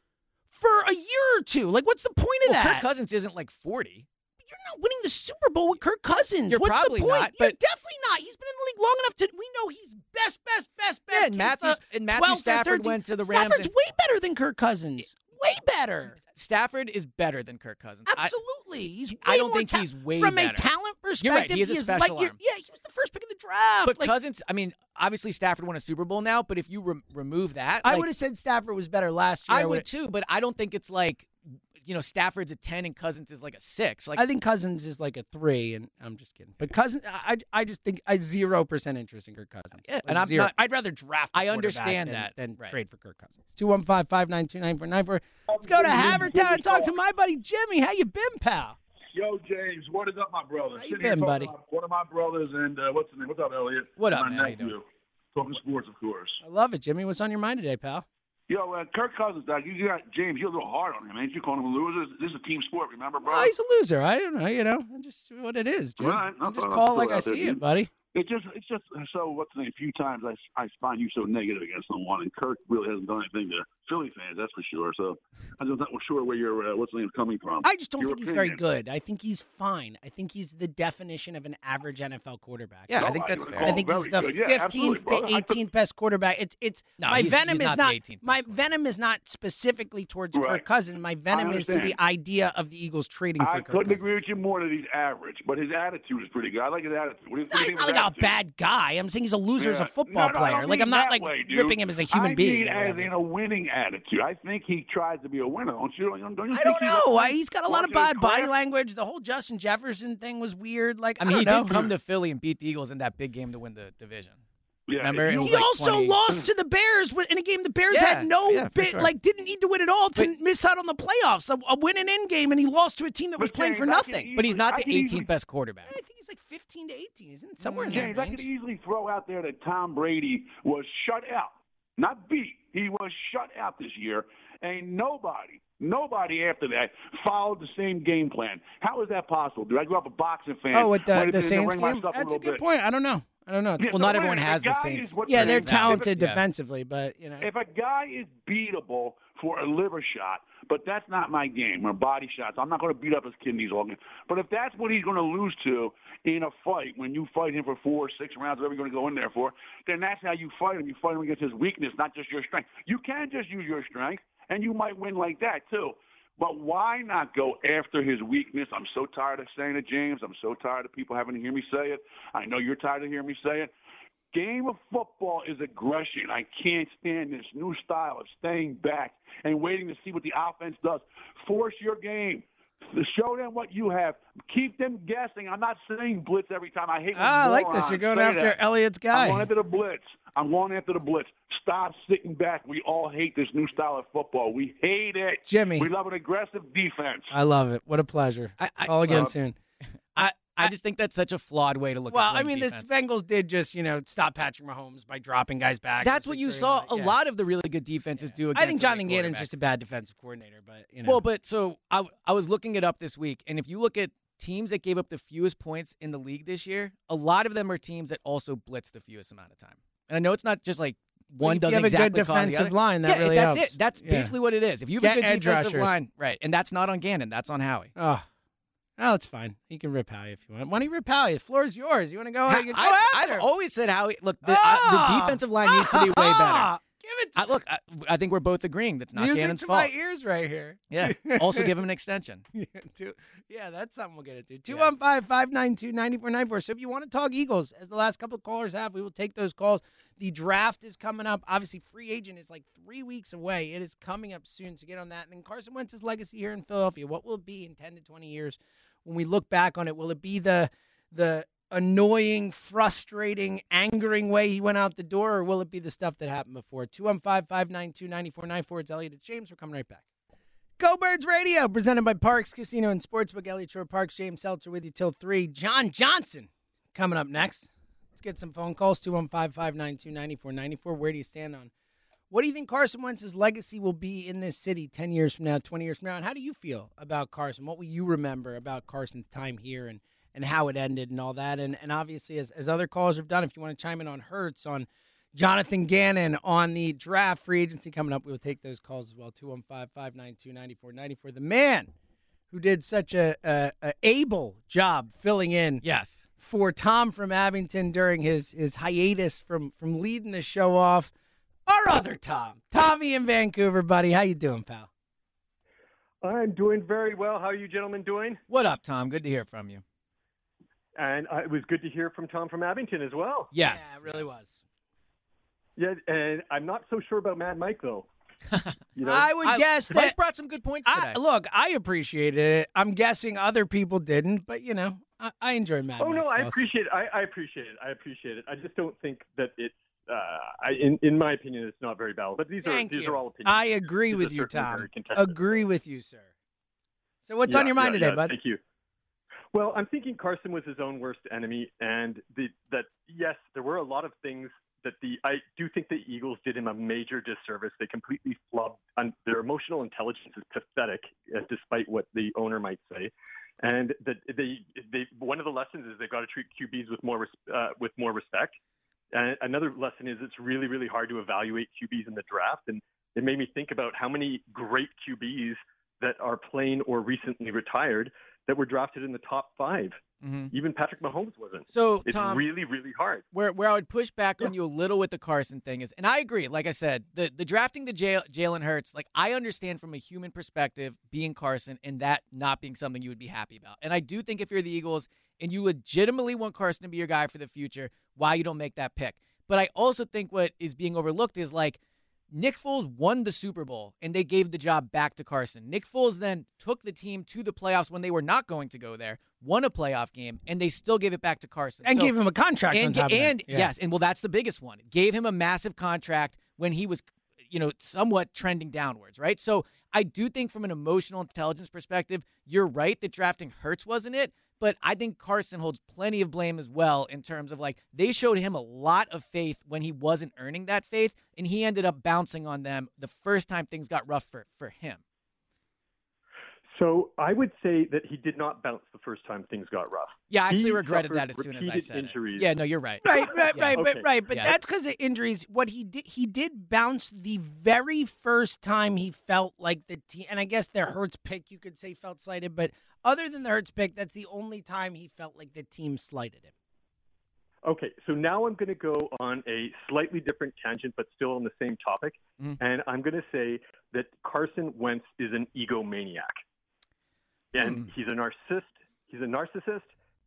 for a year or two? Like, what's the point of Well, that? Kirk Cousins isn't like 40. You're not winning the Super Bowl with Kirk Cousins. You're What's probably the point? not, You're definitely not. He's been in the league long enough to. We know he's best, best, best, best. Yeah, and He's Matthews- and Matthew Stafford went to the Rams Stafford's and- way better than Kirk Cousins. Way better. Stafford is better than Kirk Cousins. I- Absolutely. he's. Way I don't more think ta- he's way from a talent perspective. You're right, he is a is special like arm. Yeah, he was the first pick in the draft. but Like, Cousins, I mean, obviously Stafford won a Super Bowl now, but if you re- remove that, I like, would have said Stafford was better last year. I would too, but I don't think it's like, you know, Stafford's a 10 and Cousins is like a 6. Like I think Cousins is like a three, and I'm just kidding. But Cousins, I, I just think I zero percent interest in Kirk Cousins. Yeah, Like and I'm zero. not- I'd rather draft. I understand that, than right. trade for Kirk Cousins. Two one five five nine two nine four nine four. Let's go to Havertown and talk to my buddy Jimmy. How you been, pal? Yo, James, what is up, my brother? How you Sitting been, buddy? about One of my brothers, and uh, what's the name? What's up, Eliot? What up, my man? How you nephew. doing? Talking sports, of course. I love it, Jimmy. What's on your mind today, pal? Yo, uh, Kirk Cousins, dog, you got James. You're a little hard on him, ain't you? Calling him a loser. This is a team sport, remember, bro? Oh, he's a loser. I don't know. You know, just what it is, Jim. Right, I'll just throw- call it like I there, see dude. it, buddy. It just, it's just so. What's the name? A few times I, I find you so negative against someone, and Kirk really hasn't done anything to Philly fans, that's for sure. So I'm just not sure where your uh, what's the name coming from. I just don't Your think he's very good. I think he's fine. I think he's the definition of an average NFL quarterback. Yeah, I think that's would fair. I think he's the good. Yeah, fifteenth to eighteenth best quarterback. It's it's No, my he's- venom he's is not the not my venom is not specifically towards Kirk Right. Cousins. My venom is to the idea of the Eagles trading for I Kirk couldn't Cousins. agree with you more that he's average, but his attitude is pretty good. I like his attitude. What do you, what do you He's not like his a bad guy. I'm saying he's a loser as a football No, no, player. Like I'm not like way, ripping him as a human being. Mean or as in a winning attitude. I think he tries to be a winner. Don't you? Don't you I don't he's know. A, I- He's got a lot of bad body language. The whole Justin Jefferson thing was weird. Like I mean, he don't did come to Philly and beat the Eagles in that big game to win the division. Yeah, Remember, if it He like also 20 lost to the Bears in a game the Bears Yeah, had no yeah, bit, sure. like didn't need to win at all to But- miss out on the playoffs. A, a win and end game, and he lost to a team that was playing James, for I can nothing. But he's not the 18th easily- best quarterback. I think he's like 15 to 18, isn't it? Somewhere in James, I could easily throw out there that Tom Brady was shut out, not beat. He was shut out this year, and nobody, nobody after that followed the same game plan. How is that possible, dude? I grew up a boxing fan. Oh, with the, the Saints game? That's a good bit. point. I don't know. I don't know. Yeah, Well, no, not everyone has the Saints. Yeah, they're talented Yeah. defensively, but you know. If a guy is beatable for a liver shot, but that's not my game, or body shots, I'm not going to beat up his kidneys all game. But if that's what he's going to lose to in a fight, when you fight him for four, or six rounds, whatever you're going to go in there for, then that's how you fight him. You fight him against his weakness, not just your strength. You can just use your strength, and you might win like that too. But why not go after his weakness? I'm so tired of saying it, James. I'm so tired of people having to hear me say it. I know you're tired of hearing me say it. Game of football is aggression. I can't stand this new style of staying back and waiting to see what the offense does. Force your game. Show them what you have. Keep them guessing. I'm not saying blitz every time. I hate. Ah, I like this. You're going after that. Eliot's I'm going guy. after the blitz. I'm going after the blitz. Stop sitting back. We all hate this new style of football. We hate it. Jimmy. We love an aggressive defense. I love it. What a pleasure. I- I- All again well, soon. I, just think that's such a flawed way to look at it. Well, at I mean, defense. the Bengals did just, you know, stop Patrick Mahomes by dropping guys back. That's what you saw. it. A lot of the really good defenses do. Against I think Jonathan Gannon's just a bad defensive coordinator, but you know. Well, but so I, I was looking it up this week, and if you look at teams that gave up the fewest points in the league this year, a lot of them are teams that also blitz the fewest amount of time. And I know it's not just like one doesn't you have a exactly good defensive other. line, that yeah, really that's helps. it. That's Yeah. basically what it is. If you have Get a good defensive rushers. line, right, and that's not on Gannon, that's on Howie. oh, oh, it's fine. You can rip Howie if you want. Why don't you rip Howie? The floor is yours. You want to go? I, you go I've, after I've always said Howie. Look, the, uh, Ah! the defensive line needs to be way better. Ah! Give it to I, look, I, I think we're both agreeing that's not music Gannon's to fault. my ears right here. Yeah. also, give him an extension. yeah, two, yeah, that's something we'll get into. 215 592 9494. So if you want to talk Eagles, as the last couple of callers have, we will take those calls. The draft is coming up. Obviously, free agent is like three weeks away. It is coming up soon. So get on that. And then Carson Wentz's legacy here in Philadelphia. What will it be in 10 to 20 years when we look back on it? Will it be the the annoying, frustrating, angering way he went out the door, or will it be the stuff that happened before? 215 592 9494. It's Eliot. It's James. We're coming right back. Go Birds Radio, presented by Parx Casino and Sportsbook. Eliot Shorr-Parks, James Seltzer with you till 3. John Johnson coming up next. Let's get some phone calls 215 592 9494. Where do you stand on? What do you think Carson Wentz's legacy will be in this city 10 years from now, 20 years from now? And how do you feel about Carson? What will you remember about Carson's time here and, and how it ended and all that? And, and obviously, as, as other callers have done, if you want to chime in on Hurts, on Jonathan Gannon on the draft free agency coming up. We will take those calls as well. 215 592 9494. The man who did such a, a, a able job filling in Yes. for Tom from Abington during his, his hiatus from, from leading the show off. Our other Tom, Tommy in Vancouver, buddy. How you doing, pal? I'm doing very well. How are you gentlemen doing? What up, Tom? Good to hear from you. And uh, it was good to hear from Tom from Abington as well. Yes. Yeah, it really was. Yeah, and I'm not so sure about Mad Mike though. You know, I would I- guess Mike that. brought some good points today. Look, I appreciated it. I'm guessing other people didn't, but you know, I, I enjoy Mad oh no, I calls. appreciate it. I, I appreciate it. I appreciate it. I just don't think that it's. Uh, I, in in my opinion, it's not very valid. But these Thank are these you. are all opinions. I agree These with you, Tom. Agree with you, sir. So what's Yeah, on your mind yeah, today, yeah, bud? Thank you. Well, I'm thinking Carson was his own worst enemy, and the, that yes, there were a lot of things that the I do think the Eagles did him a major disservice. They completely flubbed. And their emotional intelligence is pathetic, uh, despite what the owner might say. And that they, they one of the lessons is they've got to treat QBs with more res- uh, with more respect. And another lesson is it's really really hard to evaluate QBs in the draft, and it made me think about how many great QBs that are playing or recently retired that were drafted in the top five. Mhm. Even Patrick Mahomes wasn't. So, It's Tom, really, really hard. where where I would push back on you a little with the Carson thing is, and I agree. Like I said, the the drafting the Jal- Jalen Hurts, like I understand from a human perspective, being Carson and that not being something you would be happy about. And I do think if you're the Eagles and you legitimately want Carson to be your guy for the future, why you don't make that pick. But I also think what is being overlooked is like Nick Foles won the Super Bowl and they gave the job back to Carson. Nick Foles then took the team to the playoffs when they were not going to go there, won a playoff game, and they still gave it back to Carson. and So- gave him a contract on and, and Yeah. yes, and well, that's the biggest one. Gave him a massive contract when he was, you know, somewhat trending downwards, right? So I do think from an emotional intelligence perspective, you're right that drafting Hurts wasn't it. But I think Carson holds plenty of blame as well in terms of like they showed him a lot of faith when he wasn't earning that faith, and he ended up bouncing on them the first time things got rough for, for him. So I would say that he did not bounce the first time things got rough. Yeah, I actually He regretted that as soon as I said injuries. it. Yeah, no, you're right. Right, right, Yeah. right, Okay. but right, but Yeah. that's because of injuries. What he did, he did bounce the very first time he felt like the team, and I guess the Hurts pick you could say felt slighted, but other than the Hurts pick, that's the only time he felt like the team slighted him. Okay, so now I'm going to go on a slightly different tangent, but still on the same topic. Mhm. And I'm going to say that Carson Wentz is an egomaniac. And Hmm. he's a narcissist. He's a narcissist,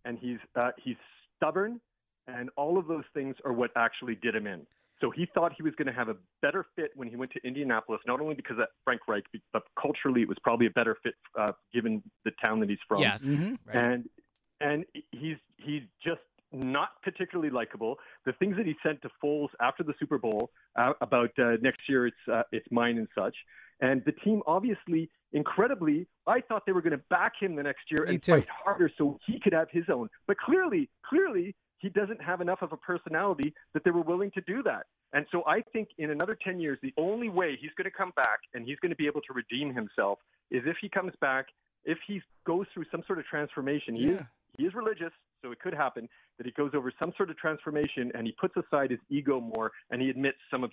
and he's uh, he's stubborn, and all of those things are what actually did him in. So he thought he was going to have a better fit when he went to Indianapolis, not only because of Frank Reich, but culturally it was probably a better fit uh, given the town that he's from Yes. Mhm. Right. and and he's he's just not particularly likable. The things that he sent to Foles after the Super Bowl uh, about uh, next year, it's uh, it's mine and such. And the team obviously, incredibly, I thought they were going to back him the next year Me and too. fight harder so he could have his own. But clearly, clearly, he doesn't have enough of a personality that they were willing to do that. And so I think in another 10 years, the only way he's going to come back and he's going to be able to redeem himself is if he comes back, if he goes through some sort of transformation. He, is, he is religious, so it could happen that he goes over some sort of transformation and he puts aside his ego more and he admits some of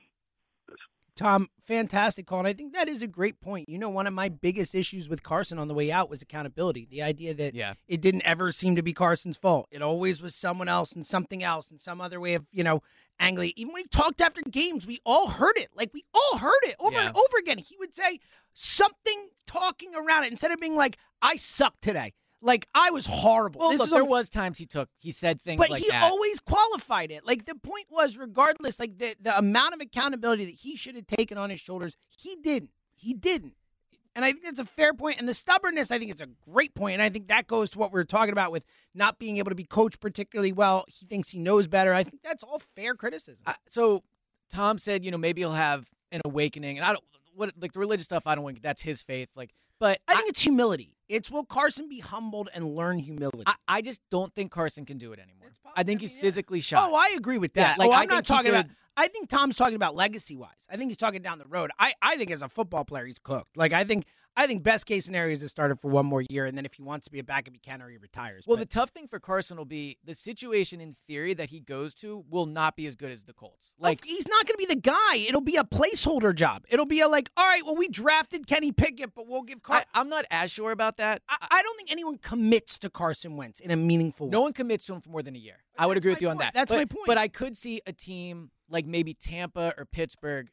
Tom, fantastic call. And I think that is a great point. You know, one of my biggest issues with Carson on the way out was accountability. The idea that Yeah. it didn't ever seem to be Carson's fault. It always was someone else and something else and some other way of, you know, angling. Even when he talked after games, we all heard it. Like we all heard it over Yeah. and over again. He would say something talking around it instead of being like, I suck today. Like I was horrible. Well, This look, there a- was times he took, he said things but like he that. always qualified it. Like the point was, regardless, like the the amount of accountability that he should have taken on his shoulders, he didn't. He didn't. And I think that's a fair point. And the stubbornness, I think, is a great point. And I think that goes to what we were talking about with not being able to be coached particularly well. He thinks he knows better. I think that's all fair criticism. I- so Tom said, you know, maybe he'll have an awakening, and I don't what like the religious stuff. I don't want that's his faith. Like, but I think it's humility. It's will Carson be humbled and learn humility? I, I just don't think Carson can do it anymore. I think he's yeah. physically shot. Oh, I agree with Yeah, that. like, oh, I I'm not talking about. I think Tom's talking about legacy wise. I think he's talking down the road. I, I think as a football player, he's cooked. Like I think I think best case scenario is to start it for one more year, and then if he wants to be a backup, he can, or he retires. Well, But the tough thing for Carson will be the situation in theory that he goes to will not be as good as the Colts. like Like, he's not going to be the guy. It'll be a placeholder job. It'll be a like, all right, well, we drafted Kenny Pickett, but we'll give Car- I, I'm not as sure about that. I, I don't think anyone commits to Carson Wentz in a meaningful way. No one commits to him for more than a year. I would agree with you on that. That's but, my point. But I could see a team like maybe Tampa or Pittsburgh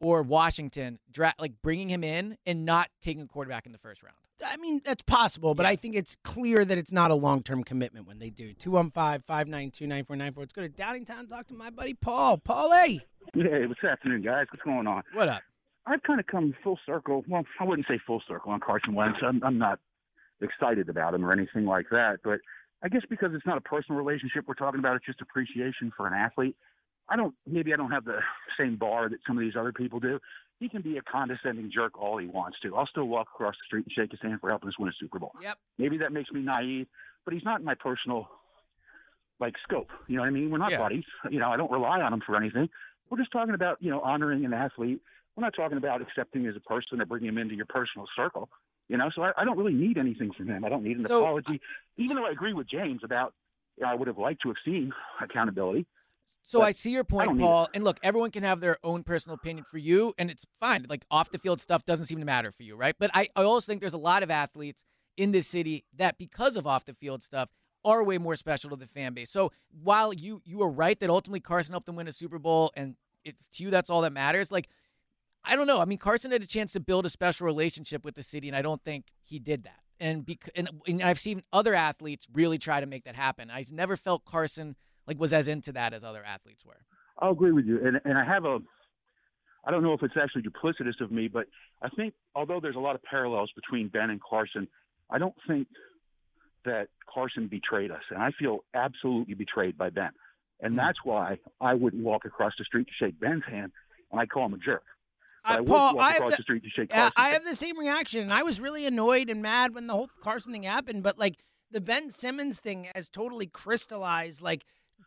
or Washington dra- like bringing him in and not taking a quarterback in the first round. I mean, that's possible, but Yeah. I think it's clear that it's not a long term commitment when they do. 215 592 9494. Let's go to Downingtown and talk to my buddy Paul. Paul A. Hey, what's happening, guys? What's going on? What up? I've kind of come full circle. Well, I wouldn't say full circle on Carson Wentz. I'm, I'm not excited about him or anything like that. But I guess because it's not a personal relationship we're talking about, it's just appreciation for an athlete. I don't. Maybe I don't have the same bar that some of these other people do. He can be a condescending jerk all he wants to. I'll still walk across the street and shake his hand for helping us win a Super Bowl. Yep. Maybe that makes me naive, but he's not in my personal like scope. You know what I mean? We're not Yeah. buddies. You know, I don't rely on him for anything. We're just talking about, you know, honoring an athlete. We're not talking about accepting as a person or bringing him into your personal circle. You know, so I, I don't really need anything from him. I don't need an So- apology, even though I agree with James about you know, I would have liked to have seen accountability. So But I see your point, Paul. And look, everyone can have their own personal opinion for you, and it's fine. Like off the field stuff doesn't seem to matter for you, right? But I, I also think there's a lot of athletes in this city that, because of off the field stuff, are way more special to the fan base. So while you you are right that ultimately Carson helped them win a Super Bowl, and it, to you that's all that matters, like I don't know. I mean, Carson had a chance to build a special relationship with the city, and I don't think he did that. And bec- and, and I've seen other athletes really try to make that happen. I've never felt Carson like was as into that as other athletes were. I'll agree with you, and and I have a. I don't know if it's actually duplicitous of me, but I think although there's a lot of parallels between Ben and Carson, I don't think that Carson betrayed us, and I feel absolutely betrayed by Ben, and Hmm. that's why I wouldn't walk across the street to shake Ben's hand, and I call him a jerk. I would Paul, walk I have across the- the street to shake Carson's I have the same reaction, and I was really annoyed and mad when the whole Carson thing happened. But like the Ben Simmons thing has totally crystallized like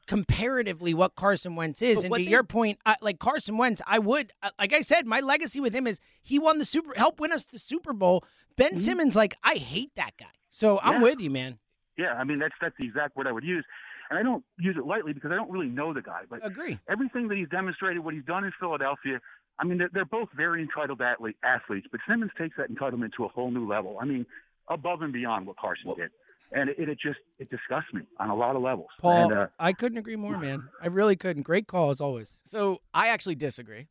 comparatively what Carson Wentz is. And to they- your point, I, like Carson Wentz, I would uh, like I said, my legacy with him is he won the Super, helped win us the Super Bowl. Ben Simmons, like I hate that guy. So I'm Mm-hmm. With you, man. Yeah, I mean that's that's the exact word I would use, and I don't use it lightly because I don't really know the guy, but Agree. everything that he's demonstrated, what he's done in Philadelphia, I mean, they're, they're both very entitled athlete, athletes, but Simmons takes that entitlement to a whole new level. I mean, above and beyond what Carson did. And it, it just, it disgusts me on a lot of levels. Paul, And, uh, I couldn't agree more, man. I really couldn't. Great call as always. So I actually disagree.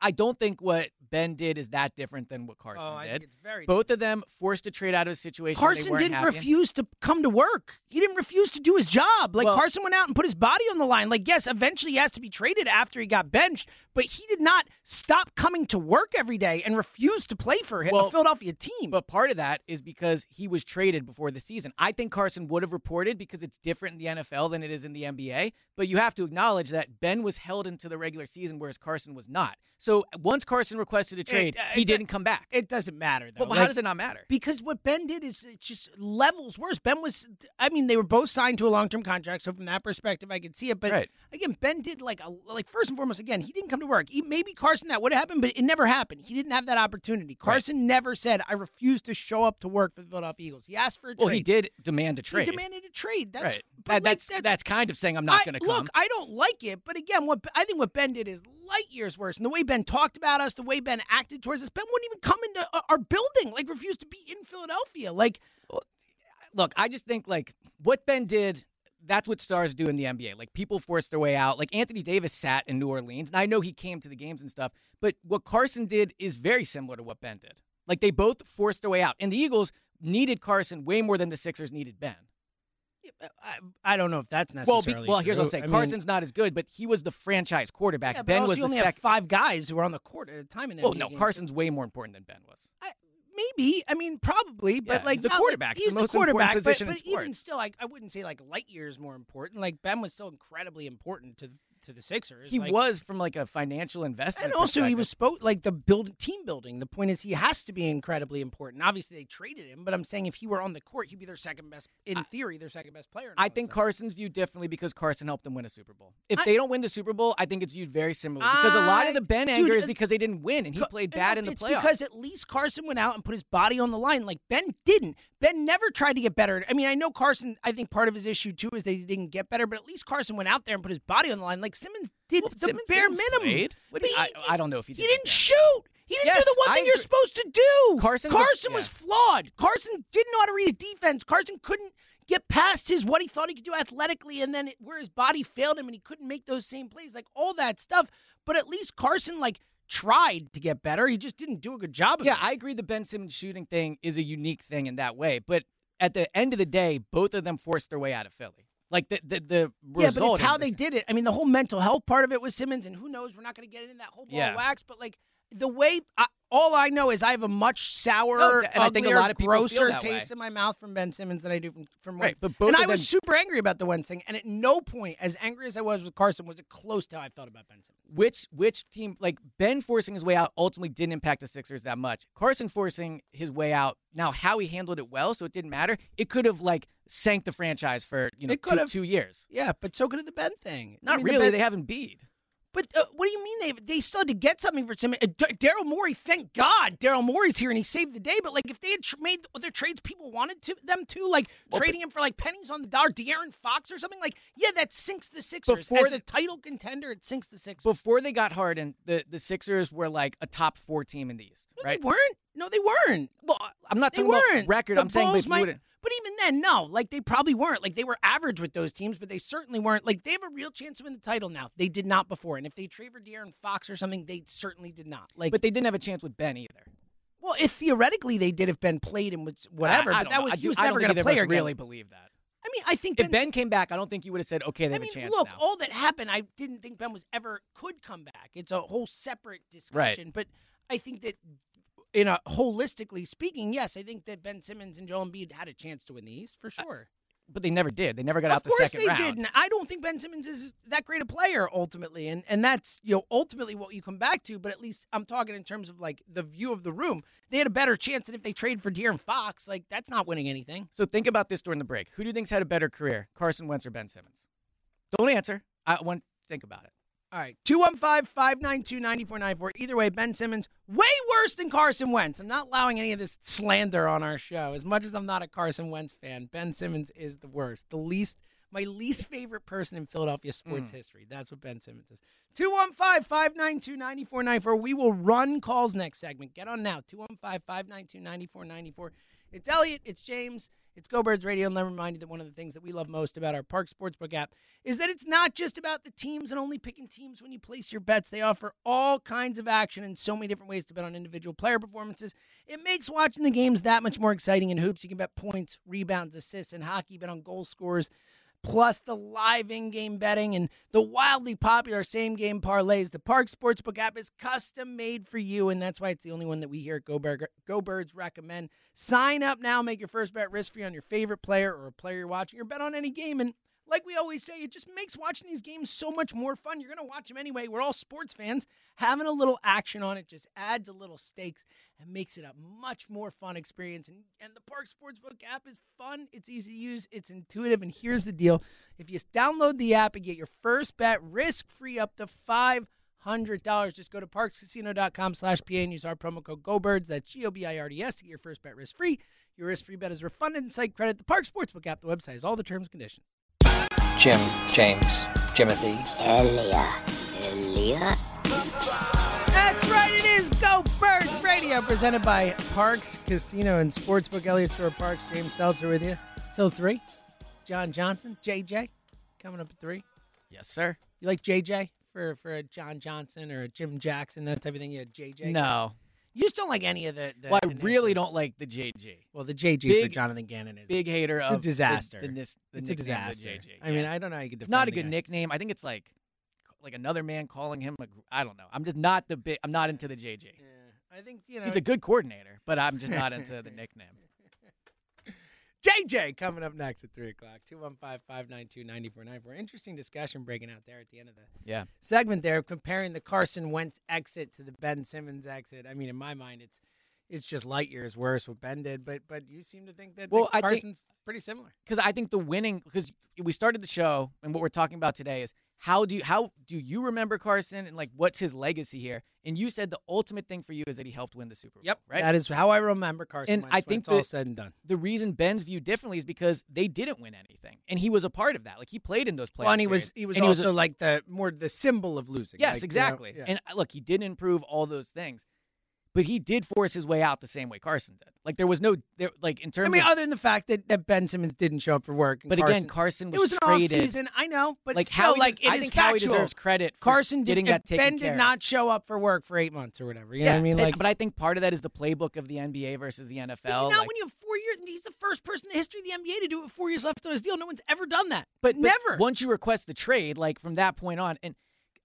I don't think what Ben did is that different than what oh, Carson Oh, did. think it's very Both of them forced to trade out of a situation. Carson didn't in. refuse to come to work. He didn't refuse to do his job. Like Well- Carson went out and put his body on the line. Like yes, eventually he has to be traded after he got benched, but he did not stop coming to work every day and refuse to play for him, Well, a Philadelphia team. But part of that is because he was traded before the season. I think Carson would have reported because it's different in the NFL than it is in the NBA. But you have to acknowledge that Ben was held into the regular season, whereas Carson was not. So once Carson requested a trade, uh, he it- didn't come back. it doesn't matter though. But how Like, does it not matter? Because what Ben did is it just levels worse. Ben was, I mean, they were both signed to a long term contract, so from that perspective, I could see it. But Right. again, Ben did like a like first and foremost. Again, he didn't come to work. He, maybe Carson that would have happened, but it never happened. He didn't have that opportunity. Carson never said, "I refuse to show up to work for the Philadelphia Eagles." He asked for a trade. Well, trade. he did demand a trade. He demanded a trade. That's right. but That, like, that's that- that's kind of saying I'm not going to come. Look, I don't like it, but again, what I think what Ben did is light years worse. And the way Ben talked about us, the way Ben acted towards us, Ben wouldn't even come into uh, our building. Like refused to be in Philadelphia. Like look, I just think like what Ben did. That's what stars do in the NBA. Like people force their way out. Like Anthony Davis sat in New Orleans, and I know he came to the games and stuff. But what Carson did is very similar to what Ben did. Like they both forced their way out, and the Eagles needed Carson way more than the Sixers needed Ben. I, I don't know if that's Well, necessarily. be, well, here's what I'll true. say: I mean, Carson's not as good, but he was the franchise quarterback. yeah, ben was you the only have five guys who were on the court at a time in Well, NBA no, games. Carson's way more important than Ben was. maybe. I mean, probably, but Yeah, like he's the like- quarterback. It's he's the most quarterback, important position but, but even still, like I wouldn't say like light years more important. Like Ben was still incredibly important to to the Sixers. He like, was from like a financial investment. And also, he was spoke like the build team building. The point is, he has to be incredibly important. Obviously, they traded him, but I'm saying if he were on the court, he'd be their second best. In theory, their second best player. I think Carson's viewed differently because Carson helped them win a Super Bowl. If I- they don't win the Super Bowl, I think it's viewed very similarly because a lot of the Ben anger is because they didn't win and he played bad in the it's playoffs. because at least Carson went out and put his body on the line. Like Ben didn't. Ben never tried to get better. I mean, I know Carson. I think part of his issue too is that he didn't get better, but at least Carson went out there and put his body on the line. Like Simmons did Well, the bare Simmons minimum. played. What do you- I- I don't know if he did. He did didn't that. shoot. He didn't Yes, do the one I thing you're supposed to do. Carson's a- Carson was flawed. Carson didn't know how to read a defense. Carson couldn't get past his what he thought he could do athletically, and then it, where his body failed him, and he couldn't make those same plays, like all that stuff. But at least Carson like tried to get better. He just didn't do a good job of yeah, it. I agree. The Ben Simmons shooting thing is a unique thing in that way, but at the end of the day, both of them forced their way out of Philly. Like the the, the Yeah, but it's how they did it. I mean, the whole mental health part of it was Simmons, and who knows? We're not going to get into that whole ball Yeah. of wax, but like the way, I, all I know is I have a much sour, No, and I think a lot of people feel grosser that way. taste in my mouth from Ben Simmons than I do from from Right, Wentz. but both and I was super angry about the Wentz thing, and at no point, as angry as I was with Carson, was it close to how I felt about Ben Simmons. which which team like Ben forcing his way out ultimately didn't impact the Sixers that much. Carson forcing his way out now how he handled it well, so it didn't matter. It could have like sank the franchise for you know It two, two years. Yeah, but so could have the Ben thing. I Not mean, the really. Ben- they haven't beat. But uh, what do you mean they they still had to get something for Simmons? Uh, Daryl Morey, thank God, Daryl Morey's here and he saved the day. But like, if they had tr- made other trades people wanted to them to, like trading him for like pennies on the dollar, De'Aaron Fox or something, like yeah, that sinks the Sixers Before as a title contender. It sinks the Sixers. Before they got Harden, the, the Sixers were like a top four team in the East, No, right? They weren't. No, they weren't. Well, I'm not They talking weren't. about record. The I'm saying, but Bulls if you might- wouldn't- But even then, no. Like they probably weren't. Like they were average with those teams, but they certainly weren't. Like they have a real chance to win the title now. They did not before. And if they trade for De'Aaron Fox or something, they certainly did not. Like, but they didn't have a chance with Ben either. well, if theoretically they did, if Ben played and was whatever, I, I but that know. was he was I never going to play again. really believe that. I mean, I think If Ben came back, I don't think you would have said, okay, they I have mean, a chance look, now. all that happened, I didn't think Ben was ever could come back. It's a whole separate discussion. But I think that, in a holistically speaking, yes, I think that Ben Simmons and Joel Embiid had a chance to win the East for sure. but they never did. They never got of out the second round. Of course they did. And I don't think Ben Simmons is that great a player ultimately, and and that's you know ultimately what you come back to. But at least I'm talking in terms of like the view of the room. They had a better chance than if they trade for De'Aaron Fox. Like that's not winning anything. So think about this during the break. Who do you think's had a better career, Carson Wentz or Ben Simmons? Don't answer. I want think about it. All right, 215 592 9494. Either way, Ben Simmons, way worse than Carson Wentz. I'm not allowing any of this slander on our show. As much as I'm not a Carson Wentz fan, Ben Simmons is the worst. The least, my least favorite person in Philadelphia sports hmm. history. That's what Ben Simmons is. 215 592 9494. We will run calls next segment. Get on now. 215 592 9494. It's Eliot, it's James, it's Go Birds Radio. And let me remind you that one of the things that we love most about our Parx Sportsbook app is that it's not just about the teams and only picking teams when you place your bets. They offer all kinds of action and so many different ways to bet on individual player performances. It makes watching the games that much more exciting in hoops. You can bet points, rebounds, assists, and hockey. Bet on goal scores. Plus the live in-game betting and the wildly popular same-game parlays. The Parx Sportsbook app is custom made for you, and that's why it's the only one that we here at Go, Go Birds recommend. Sign up now, make your first bet risk-free on your favorite player or a player you're watching, or bet on any game. And like we always say, it just makes watching these games so much more fun. You're going to watch them anyway. We're all sports fans. Having a little action on it just adds a little stakes and makes it a much more fun experience. And, and the Parx Sportsbook app is fun, it's easy to use, it's intuitive. And here's the deal if you download the app and get your first bet risk free up to $500, just go to parxcasino.com slash PA and use our promo code GoBirds. That's G O B I R D S to get your first bet risk free. Your risk free bet is refunded and site credit. The Parx Sportsbook app, the website, is all the terms and conditions. Jim, James, Timothy. Elia. Elia. That's right, it is Go Birds Radio, presented by Parx Casino and Sportsbook. Eliot Shorr-Parks, James Seltzer with you till three. John Johnson, JJ, coming up at three. Yes, sir. You like JJ for for a John Johnson or a Jim Jackson, that type of thing? You had JJ. No. You just don't like any of the. the Well, I the really don't like the JJ. Well, the JJ for Big- Jonathan Gannon is Big hater It's a of the- disaster. The, this, the it's a the disaster. JJ. I mean. I don't know how you could. it's not a good guy. nickname. I think it's like like another man calling him. Like, I don't know. I'm just not the big. I'm not into the JJ. Yeah, I think you know. He's a good coordinator, but I'm just not into the nickname. JJ coming up next at 3 o'clock. 215 592 9494. Interesting discussion breaking out there at the end of the Yeah. segment there, comparing the Carson Wentz exit to the Ben Simmons exit. I mean, in my mind, it's it's just light years worse what Ben did, but but you seem to think that Well, the I think- Carson's pretty similar. because I think the winning because we started the show and what we're talking about today is how do you how do you remember Carson and like what's his legacy here? And you said the ultimate thing for you is that he helped win the Super Bowl. Yep, right. That is how I remember Carson And Wentz I think it's all said and done. the reason Ben's viewed differently is because they didn't win anything, and he was a part of that. Like he played in those playoffs. Well, and he was he was and also like the more the symbol of losing. yes, like, you know, exactly. yeah. And uh, look, he didn't improve all those things, but he did force his way out the same way Carson did. Like there was no there like in terms. I mean, of, other than the fact that, that Ben Simmons didn't show up for work, and but Carson, again, Carson was, it was an traded. off season. I know, but like still, how like I is think Howie factual. deserves credit. For Carson did, getting if that taken Ben did not show up for work for eight months or whatever. You know yeah, what I mean? and- Like, but I think part of that is the playbook of the NBA versus the NFL. But you know, like- when you have four years, he's the first person in the history of the NBA to do it with four years left on his deal. No one's ever done that. but, but never. once you request the trade, like from that point on, and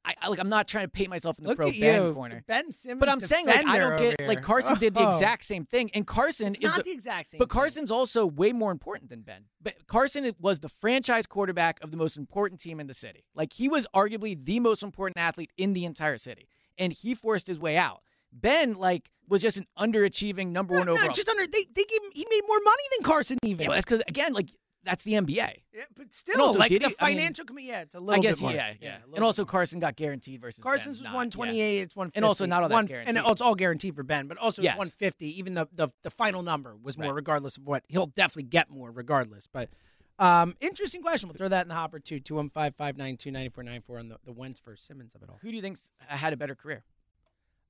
I, I like I'm not trying to paint myself in the Look pro Ben you, corner. Ben Simmons. But I'm saying like I don't get like. Carson did the Oh. exact same thing, and Carson It's is not the, the exact same. but thing. Carson's also way more important than Ben. But Carson was the franchise quarterback of the most important team in the city. Like he was arguably the most important athlete in the entire city, and he forced his way out. Ben like was just an underachieving number No, one no, overall. just under. They they gave him. He made more money than Carson even. yeah, that's because again, like that's the NBA. Yeah, but still, also, like did the he- I mean, financial committee. Yeah, it's a little I guess bit more. yeah, yeah. little And also more. Carson got guaranteed versus Carson's Ben's was not, yeah. 128. It's 150. And also not all that's One- guaranteed. And it's all guaranteed for Ben, but also Yes. 150. Even the, the the final number was more, Right. regardless of what he'll definitely get more, regardless. But um, interesting question. We'll throw that in the hopper too. Two one five five nine two ninety four nine four on the the Wentz versus Simmons of it all. Who do you think's had a better career?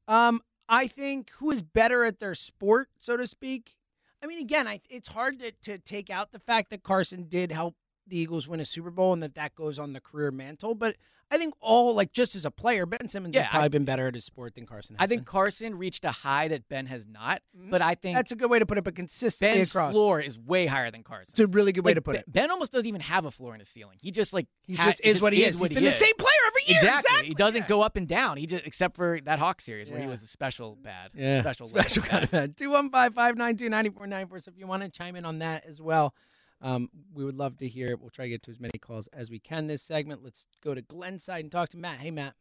Um, I think who is better at their sport, so to speak. I mean, again, I, it's hard to, to take out the fact that Carson did help the Eagles win a Super Bowl and that that goes on the career mantle. But I think all like just as a player, Ben Simmons Yeah, has probably I- been better at his sport than Carson. Has I think been. Carson reached a high that Ben has not, Mhm. but I think that's a good way to put it. But consistently Ben's across, floor is way higher than Carson's. it's a really good way Like, to put it. Ben almost doesn't even have a floor in his ceiling. He just like He's ha- just is what he is. what He's been the same player every year. Exactly. He doesn't yeah. go up and down. He just except for that Hawk series where he was a special bad. Yeah, Special special kind of bad. bad. Two one five five nine two ninety four nine four. So if you want to chime in on that as well, um, we would love to hear it. We'll try to get to as many calls as we can this segment. Let's go to Glenside and talk to Matt. Hey, Matt.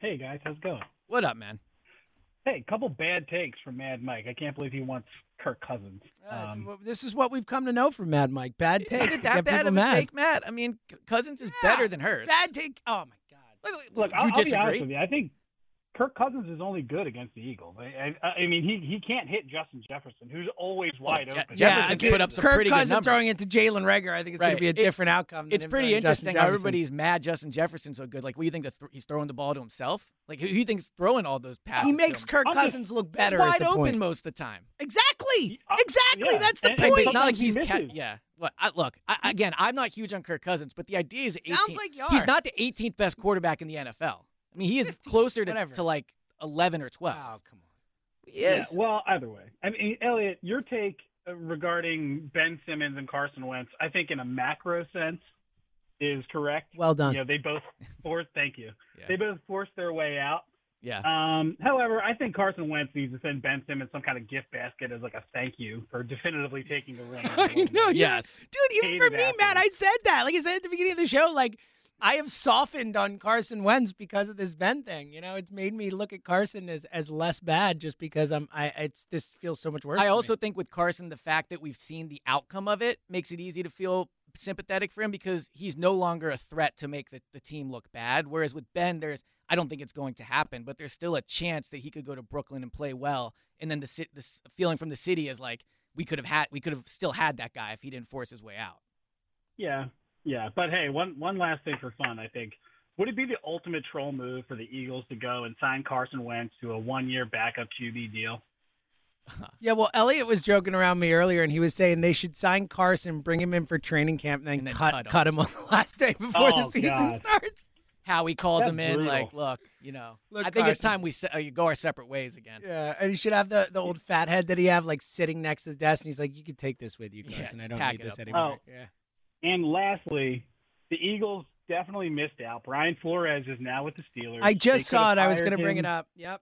Hey guys, how's it going? What up, man? Hey, couple bad takes from Mad Mike. I can't believe he wants Kirk Cousins. Uh, Um, well, this is what we've come to know from Mad Mike. Bad Is takes it that bad of a mad. take, Matt? I mean, Cousins is Yeah, better than Hurts. Bad take. Oh my god. Look, look, you I'll, I'll be honest with you. I think Kirk Cousins is only good against the Eagles. I, I, I mean, he he can't hit Justin Jefferson, who's always wide Je- open. Jefferson yeah, put up some Kirk pretty good Cousins numbers. throwing it to Jalen Reagor. I think it's going to be a It- different outcome. It's him pretty interesting everybody's mad Justin Jefferson's so good. Like, what do you think the th- he's throwing the ball to himself? Like, who who you think's throwing all those passes? He to makes him? Kirk I'm just- Cousins look better. is wide open point. most of the time. Exactly. Uh, Exactly. yeah. That's the And- and point. It's not like Sometimes he he's ca- yeah. Look, I, look I, again. I'm not huge on Kirk Cousins, but the idea is 18. Sounds like you He's not the 18th best quarterback in the NFL. I mean, he is 15, closer to, whatever. to like 11 or 12. Oh come on. He Yeah, well, either way. I mean, Eliot, your take uh, regarding Ben Simmons and Carson Wentz, I think in a macro sense, is correct. Well done. You know, they both forced. Thank you. Yeah. They both forced their way out. Yeah. Um, however, I think Carson Wentz needs to send Ben Simmons some kind of gift basket as like a thank you for definitively taking the ring. I know, Yes. dude. Even for me, Matt, I said that. Like I said at the beginning of the show, like I have softened on Carson Wentz because of this Ben thing. You know, it's made me look at Carson as as less bad just because I'm. I it's this feels so much worse. I for me. also think with Carson, the fact that we've seen the outcome of it makes it easy to feel sympathetic for him because he's no longer a threat to make the, the team look bad. Whereas with Ben, there's I don't think it's going to happen, but there's still a chance that he could go to Brooklyn and play well. And then the ci- the feeling from the city is like we could have had we could have still had that guy if he didn't force his way out. Yeah, yeah. But hey, one one last thing for fun, I think. Would it be the ultimate troll move for the Eagles to go and sign Carson Wentz to a one year backup QB deal? Yeah, well, Eliot was joking around me earlier, and he was saying they should sign Carson, bring him in for training camp, and then, And then cut cut him. cut him on the last day before the Oh, season God. starts. Howie calls That's him in brutal. like, look, you know, Look, I think it's time we se- uh, go our separate ways again. Yeah, and he should have the, the old fat head that he have like sitting next to the desk, and he's like, "You can take this with you, Yeah, Carson. I don't need this up. anymore." Oh. Yeah. And lastly, the Eagles definitely missed out. Brian Flores is now with the Steelers. I just could saw it. I was going to bring him- it up. Yep.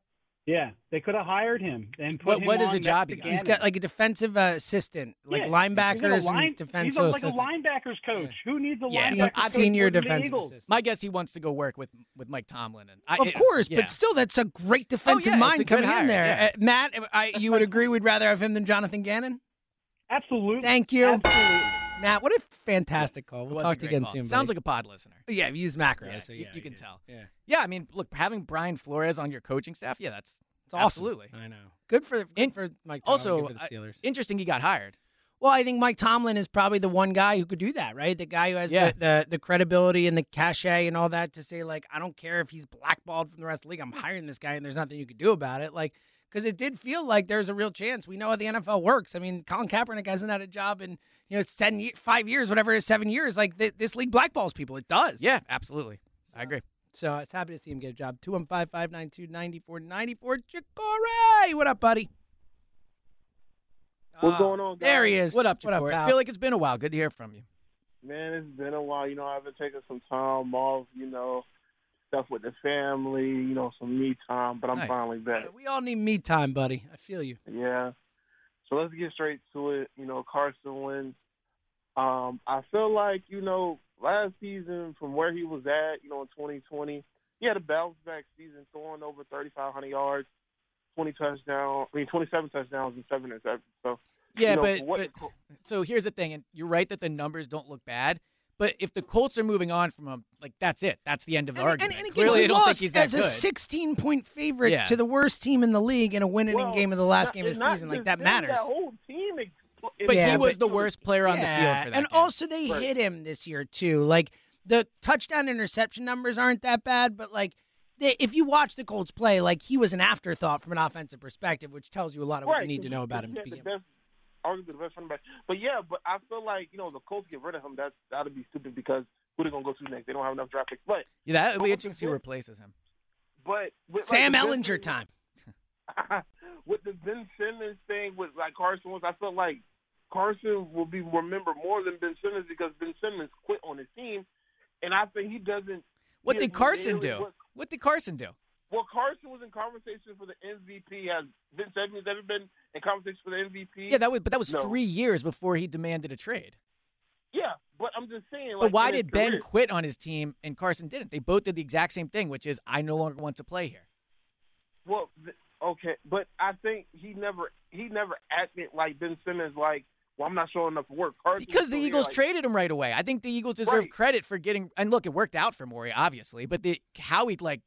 Yeah, they could have hired him and put What- him what is a job he to got? He's Gannon. got like a defensive uh, assistant, like Yeah, linebackers he's a line- and defensive He's a, like a assistant. linebackers coach. Who needs a Yeah, linebacker a coach senior defensive assistant. My guess he wants to go work with with Mike Tomlin and I, Of it- course, yeah. but still, that's a great defensive yeah, it's mind coming hire, in there. yeah. Uh, Matt, I, you would agree we'd rather have him than Jonathan Gannon? Absolutely. Thank you. Absolutely. Matt, what a fantastic call. We'll talk to you again call. soon. Sounds buddy. like a pod listener. yeah, we use macro, Yeah, so you- yeah, you can did. tell. Yeah, Yeah, I mean, look, having Brian Flores on your coaching staff, yeah, that's it's awesome. Absolutely. I know. Good for good And for Mike. Tomlin, also for the Steelers. interesting. He got hired. Well, I think Mike Tomlin is probably the one guy who could do that, right? The guy who has Yeah. the, the, the credibility and the cachet and all that to say, like, I don't care if he's blackballed from the rest of the league. I'm hiring this guy, and there's nothing you could do about it. Like, because it did feel like there's a real chance. We know how the NFL works. I mean, Colin Kaepernick hasn't had a job in you know it's ten, ye- five years, whatever it is, seven years. Like th- this league blackballs people. It does. Yeah, absolutely. I agree. So I was happy to see him get a job. 215 592 9494. Jacory. What up, buddy? What's Ah, going on, There he is. What up, What up, Jacory? I feel like it's been a while. Good to hear from you. Man, it's been a while. You know, I've been taking some time off, you know, stuff with the family, you know, some me time, but I'm Nice. finally back. We all need me time, buddy. I feel you. Yeah. So let's get straight to it. You know, Carson Wentz. Um, I feel like, you know, last season from where he was at, you know, in 2020, he had a bounce back season, throwing over 3,500 yards, 20 touchdowns, I mean, 27 touchdowns and seven interceptions. So, Yeah, you know, but, what but so here's the thing, and you're right that the numbers don't look bad. But if the Colts are moving on from him, like that's it. That's the end of the And, argument. and, and again, Clearly, he I don't think lost he's that as good. a 16 point favorite Yeah. to the worst team in the league in a winning Well, game of the last not- game of the season. Like that matters. That whole team ex- but Yeah, he was but- the worst player on the field for that and game. also they Right. hit him this year too. Like the touchdown interception numbers aren't that bad, but like if you watch the Colts play, like he was an afterthought from an offensive perspective, which tells you a lot of what right, you need to know about him to he begin. the with. best, arguably the best running back. But yeah, but I feel like you know the Colts get rid of him. That's that'd be stupid because who they gonna go to next? They don't have enough draft picks. But yeah, that would be interesting to see who replaces him. but with, Sam like, Ehlinger Ben- time. with the Ben Simmons thing with like Carson Wentz, I felt like Carson will be remembered more than Ben Simmons because Ben Simmons quit on his team, and I think he doesn't. What did Carson do? What, What did Carson do? Well, Carson was in conversation for the MVP. Has Ben Simmons ever been in conversation for the MVP? Yeah, that was but that was No. three years before he demanded a trade. Yeah, but I'm just saying. Like, But why did Ben career- quit on his team and Carson didn't? They both did the exact same thing, which is I no longer want to play here. Well, th- okay, but I think he never he never acted like Ben Simmons. Like, well, I'm not showing enough work. Carson Because the Eagles like, traded him right away. I think the Eagles deserve Right. credit for getting and look, it worked out for Morey, obviously, but the how he like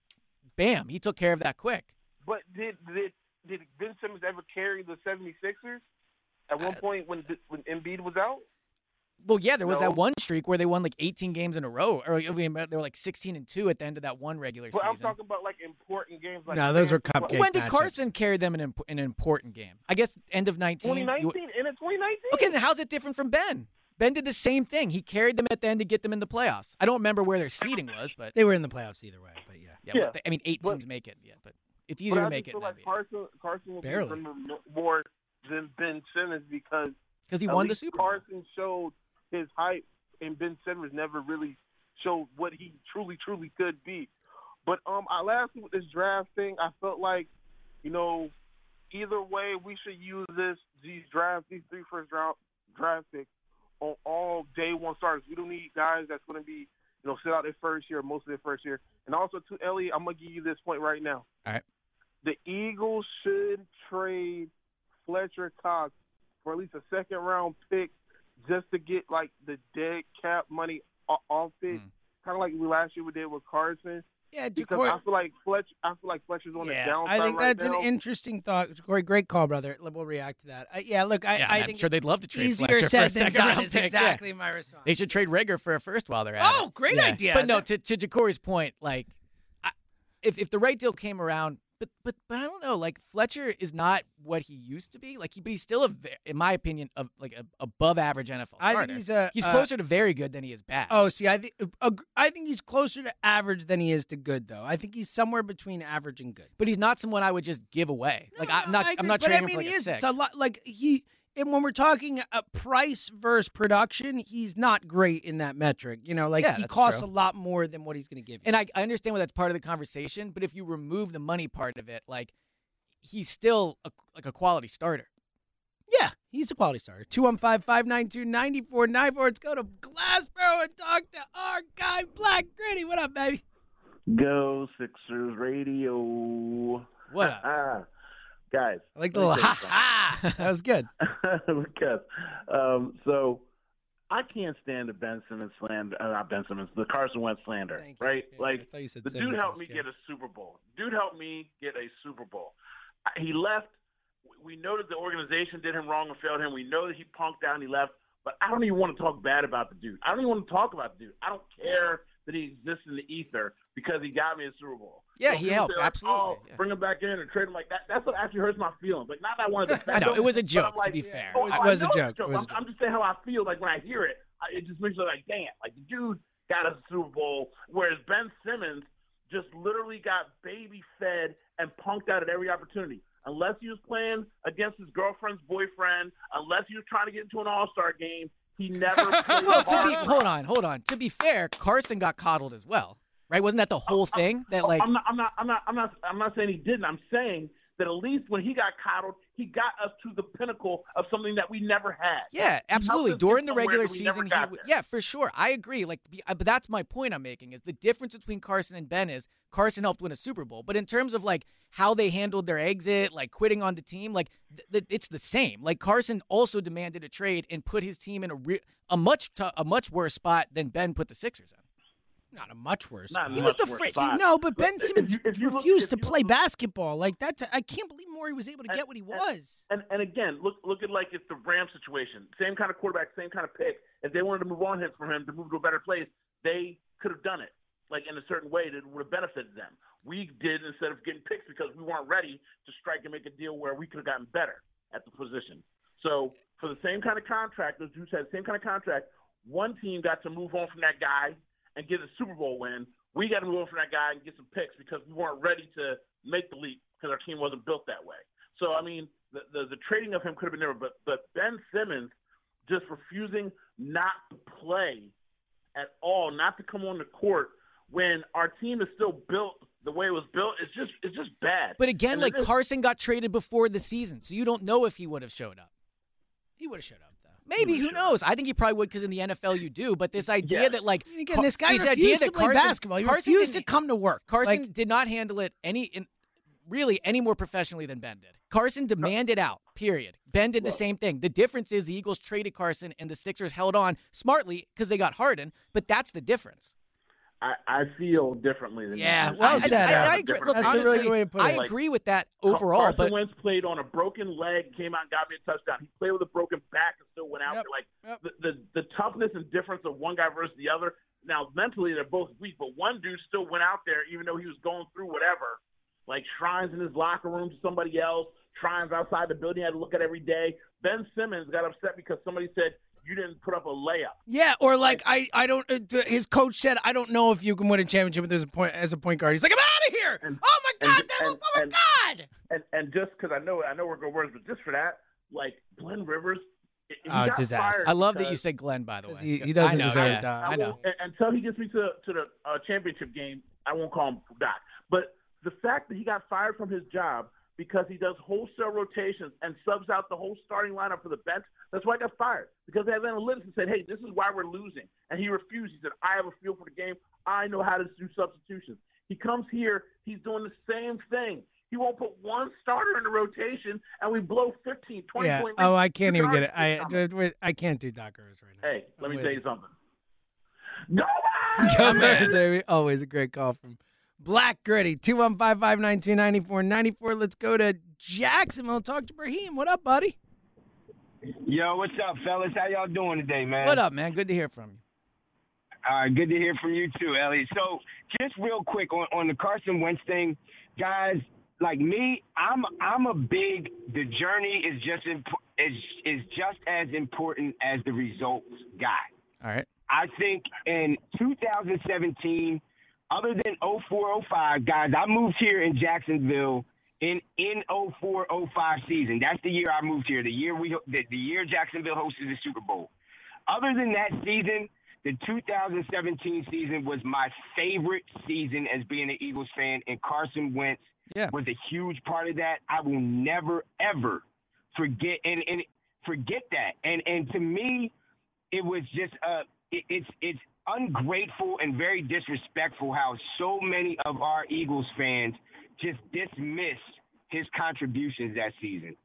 bam, he took care of that quick. But did did did Ben Simmons ever carry the 76ers at Uh, one point when when Embiid was out? Well, yeah, there was No. that one streak where they won like 18 games in a row, or I mean, they were like 16 and two at the end of that one regular season. But I'm talking about like important games. Like No, those were Bears- cupcake when did matchups. Carson carry them in an, an important game? I guess end of 19. You- 2019 in a 2019. Okay, then how's it different from Ben? Ben did the same thing. He carried them at the end to get them in the playoffs. I don't remember where their seeding was, but They were in the playoffs either way, but yeah. yeah, well, I mean, eight but- teams make it. Yeah, but it's easier to make it feel like Carson Carson will Barely. be remembered more than Ben Simmons because because he won the Super Bowl. Carson showed his hype, and Ben Simmons never really showed what he truly, truly could be. But um, I lastly with this draft thing, I felt like, you know, either way, we should use this these draft these three first round draft picks on all day one starters. We don't need guys that's going to be you know sit out their first year, most of their first year. And also to Ellie, I'm gonna give you this point right now. All right. The Eagles should trade Fletcher Cox for at least a second round pick just to get like the dead cap money off it. Mm. Kind of like we last year we did with Carson. Yeah, because Jacory- I feel like Fletch. I feel like Fletcher's on Yeah, the downside I think right that's now. an interesting thought. Corey, great call, brother. We'll react to that. I, yeah, look, I, Yeah, I I'm think sure they'd love to trade easier Fletcher for said a than second done round is pick, yeah. exactly my response. They should trade Reagor for a first while they're at oh, it. Oh, great Yeah. idea. But no, to to Jacory's point, like, I, if if the right deal came around, but but but I don't know. Like Fletcher is not what he used to be. Like he, but he's still a, in my opinion, of like a above average NFL I starter. think he's a he's uh, closer to very good than he is bad. Oh, see, I think I think he's closer to average than he is to good, though. I think he's somewhere between average and good. but he's not someone I would just give away. like I'm not I I'm not trading I mean, him for like he a is. six. It's a lot like he. And when we're talking uh, price versus production, he's not great in that metric. You know, like Yeah, he costs true. a lot more than what he's going to give you. And I, I understand why that's part of the conversation, but if you remove the money part of it, like he's still a, like a quality starter. Yeah, he's a quality starter. 215 592 9494. Let's go to Glassboro and talk to our guy, Black Gritty. What up, baby? Go Sixers Radio. What up? Guys. I like the little ha ha. That was good. because um, so I can't stand the Ben Simmons slander, uh, not Ben Simmons, the Carson Wentz slander, right? like thought you said the Simmons, dude helped me get a Super Bowl. Dude helped me get a Super Bowl. He left. We know that the organization did him wrong and failed him. We know that he punked out and he left. But I don't even want to talk bad about the dude. I don't even want to talk about the dude. I don't care that he exists in the ether because he got me a Super Bowl. Yeah, So he helped, say, like, oh, absolutely, Oh, bring him back in and trade him like that. That's what actually hurts my feelings. Like, not that I wanted to. I know, it was a joke, I'm to be fair. Oh, It I was a it's joke, it was a I'm, I'm just saying how I feel. Like when I hear it, I, it just makes me like, damn. Like the dude got us a Super Bowl, whereas Ben Simmons just literally got baby fed and punked out at every opportunity. Unless he was playing against his girlfriend's boyfriend, unless he was trying to get into an All Star game, he never well, to be hold on, hold on. To be fair, Carson got coddled as well, right? Wasn't that the whole thing? That like I'm not, I'm not, I'm not, I'm not, I'm not saying he didn't. I'm saying that at least when he got coddled, he got us to the pinnacle of something that we never had. Yeah, absolutely. During the regular that we never season, he there. yeah, for sure. I agree. Like, uh, but that's my point I'm making is the difference between Carson and Ben is Carson helped win a Super Bowl, but in terms of like how they handled their exit, like quitting on the team, like th- th- it's the same. Like Carson also demanded a trade and put his team in a re- a much t- a much worse spot than Ben put the Sixers in. Not a much worse. Not spot. much he was the worse spot. No, but Ben But if Simmons you- if you refused if to play basketball. Like that's. I can't believe Morey was able to get what he was. And and again, look look at like it's the Ram situation. Same kind of quarterback, same kind of pick. If they wanted to move on him from him to move to a better place, they could have done it. Like in a certain way that would have benefited them. We did instead of getting picks because we weren't ready to strike and make a deal where we could have gotten better at the position. So for the same kind of contract, as you said, same kind of contract, one team got to move on from that guy and get a Super Bowl win. We got to move on from that guy and get some picks because we weren't ready to make the leap because our team wasn't built that way. So I mean, the the, the trading of him could have been different, but but Ben Simmons just refusing not to play at all, not to come on the court when our team is still built the way it was built. It's just it's just bad. But again, And like Carson got traded before the season, so you don't know if he would have showed up. He would have showed up. Maybe who knows? I think he probably would because in the NFL you do. But this idea that like Again, this guy this refused idea to that play Carson, basketball. He Carson refused to come to work. Carson Like- did not handle it any in really any more professionally than Ben did. Carson demanded out. Period. Ben did the same thing. The difference is the Eagles traded Carson and the Sixers held on smartly because they got Harden. But that's the difference. I, I feel differently than Yeah, that. well I, said, I, Al. have agree- look, honestly, really good way to put it. I agree with that overall, Carson but- Wentz played on a broken leg, came out and got me a touchdown. He played with a broken back and still went out Yep, there. Like the, the the toughness and difference of one guy versus the other. Now mentally they're both weak, but one dude still went out there even though he was going through whatever. Like shrines in his locker room to somebody else, shrines outside the building he had to look at every day. Ben Simmons got upset because somebody said you didn't put up a layup. Yeah, or like I, I don't. Uh, his coach said, "I don't know if you can win a championship with as a point as a point guard." He's like, "I'm out of here! oh my god! and- that- and- oh my and- god!" And and just because I know I know we're going words, but just for that, like Glenn Rivers Oh, got disaster. fired I love that you said Glenn, by the way. he- he doesn't know, deserve yeah, it, Doc. I know. until he gets me to to the uh, championship game, I won't call him Doc. But the fact that he got fired from his job because he does wholesale rotations and subs out the whole starting lineup for the bench, that's why he got fired. Because they have analytics and said, "Hey, this is why we're losing," and he refused. He said, "I have a feel for the game. I know how to do substitutions." He comes here, he's doing the same thing. He won't put one starter in the rotation, and we blow 15, 20 Yeah. point Oh. I can't even get it. argue I. I can't do Doc Rivers right now. Hey, let me I'm tell you something. Go Go ahead, Always a great call from Black Gritty. 215-592-9494. Let's go to Jacksonville. Talk to Brahim. What up, buddy? Yo, what's up, fellas? How y'all doing today, man? What up, man? Good to hear from you. All right, good to hear from you too, Eliot. So, just real quick on, on the Carson Wentz thing, guys. Like me, I'm I'm a big. The journey is just imp- is is just as important as the results guy. All right. I think in 2017, other than 0405, guys, I moved here in Jacksonville in in 0405 season. That's the year I moved here. The year we the, the year Jacksonville hosted the Super Bowl. Other than that season, the 2017 season was my favorite season as being an Eagles fan, and Carson Wentz yeah. was a huge part of that. I will never ever forget and, and forget that. And and to me, it was just uh it, it's it's ungrateful and very disrespectful how so many of our Eagles fans just dismissed his contributions that season.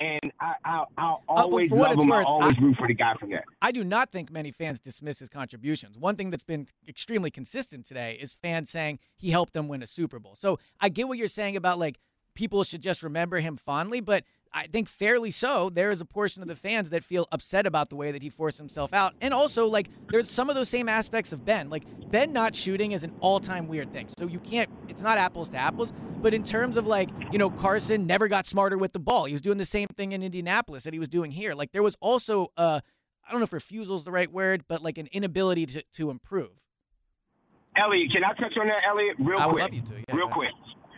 And I, I, I'll Uh, always what love him. worth, I always I- root for the guy for that. I do not think many fans dismiss his contributions. One thing that's been extremely consistent today is fans saying he helped them win a Super Bowl. So I get what you're saying about like people should just remember him fondly, but I think fairly so. There is a portion of the fans that feel upset about the way that he forced himself out. And also, like, there's some of those same aspects of Ben. Like, Ben not shooting is an all time weird thing. So you can't, it's not apples to apples. But in terms of, like, you know, Carson never got smarter with the ball. He was doing the same thing in Indianapolis that he was doing here. Like, there was also, uh, I don't know if refusal is the right word, but like an inability to, to improve. Eliot, can I touch on that, Eliot, real quick? I would quick? love you to, yeah, real quick.